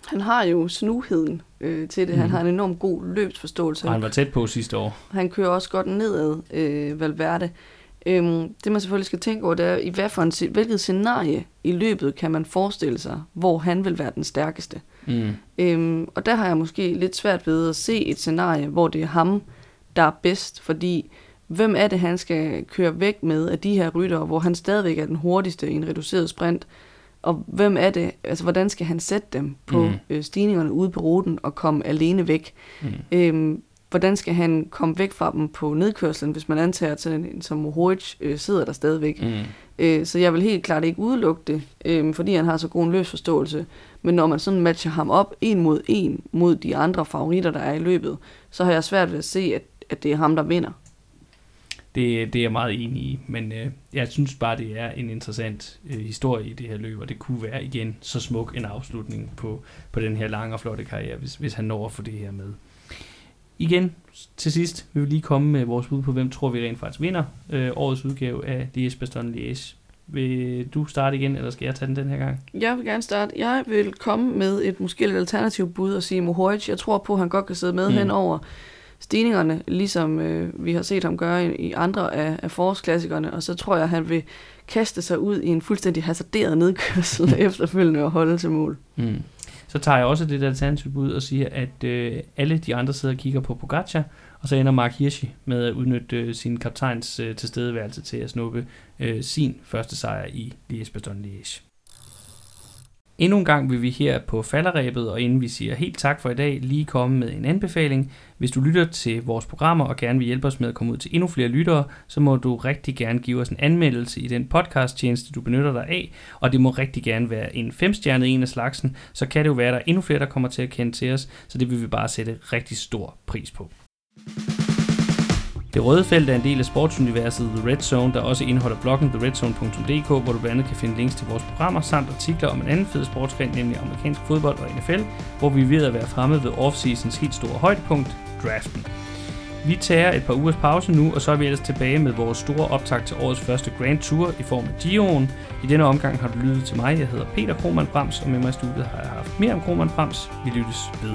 B: Han har jo snuheden øh, til det. Han
A: Mhm.
B: har en enorm god løbsforståelse.
A: Og han var tæt på sidste år.
B: Han kører også godt nedad, øh, Valverde. Øhm, det man selvfølgelig skal tænke over, det er, i hvad for en, hvilket scenarie i løbet kan man forestille sig, hvor han vil være den stærkeste.
A: Mm.
B: Øhm, og der har jeg måske lidt svært ved at se et scenarie, hvor det er ham, der er bedst, fordi hvem er det, han skal køre væk med af de her ryttere, hvor han stadigvæk er den hurtigste i en reduceret sprint, og hvem er det, altså hvordan skal han sætte dem på mm. øh, stigningerne ude på ruten og komme alene væk?
A: Mm.
B: Øhm, hvordan skal han komme væk fra dem på nedkørslen, hvis man antager, at sådan en som Mohoric øh, sidder der stadigvæk?
A: Mm.
B: Øh, så jeg vil helt klart ikke udelukke det, øh, fordi han har så god en løsforståelse. Men når man sådan matcher ham op en mod en mod de andre favoritter, der er i løbet, så har jeg svært ved at se, at, at det er ham, der vinder.
A: Det, det er jeg meget enig i, men øh, jeg synes bare, det er en interessant øh, historie i det her løb, og det kunne være igen så smuk en afslutning på, på den her lange og flotte karriere, hvis, hvis han når at få det her med. Igen, til sidst, vi vil lige komme med vores bud på, hvem tror vi rent faktisk vinder øh, årets udgave af Liège Bastogne Liège. Vil du starte igen, eller skal jeg tage den den her gang?
B: Jeg vil gerne starte. Jeg vil komme med et måske lidt alternativt bud og sige Mohoric. Jeg tror på, at han godt kan sidde med
A: Mm.
B: mm. hen over stigningerne, ligesom øh, vi har set ham gøre i, i andre af, af forårsklassikerne. Og så tror jeg, at han vil kaste sig ud i en fuldstændig hasarderet nedkørsel efterfølgende og holde til mål.
A: Mm. Så tager jeg også det alternative bud og siger, at øh, alle de andre sidder og kigger på Pogacar, og så ender Mark Hirschi med at udnytte øh, sin kaptajns øh, tilstedeværelse til at snuppe øh, sin første sejr i Liège Bastogne Liège. Endnu en gang vil vi her på falderæbet, og inden vi siger helt tak for i dag, lige komme med en anbefaling. Hvis du lytter til vores programmer og gerne vil hjælpe os med at komme ud til endnu flere lyttere, så må du rigtig gerne give os en anmeldelse i den podcast-tjeneste, du benytter dig af, og det må rigtig gerne være en femstjernet en af slagsen, så kan det jo være, at der er endnu flere, der kommer til at kende til os, så det vil vi bare sætte rigtig stor pris på. Det røde felt er en del af sportsuniverset The Red Zone, der også indeholder bloggen theredzone.dk, hvor du blandt andet kan finde links til vores programmer samt artikler om en anden fed sportsgren, nemlig amerikansk fodbold og NFL, hvor vi er ved at være fremme ved offseasons helt store højdepunkt, draften. Vi tager et par ugers pause nu, og så er vi ellers tilbage med vores store optag til årets første Grand Tour i form af Dion. I denne omgang har du lyttet til mig. Jeg hedder Peter Krohmann Brams, og med mig i studiet har jeg haft mere om Krohmann Brams. Vi lyttes ved.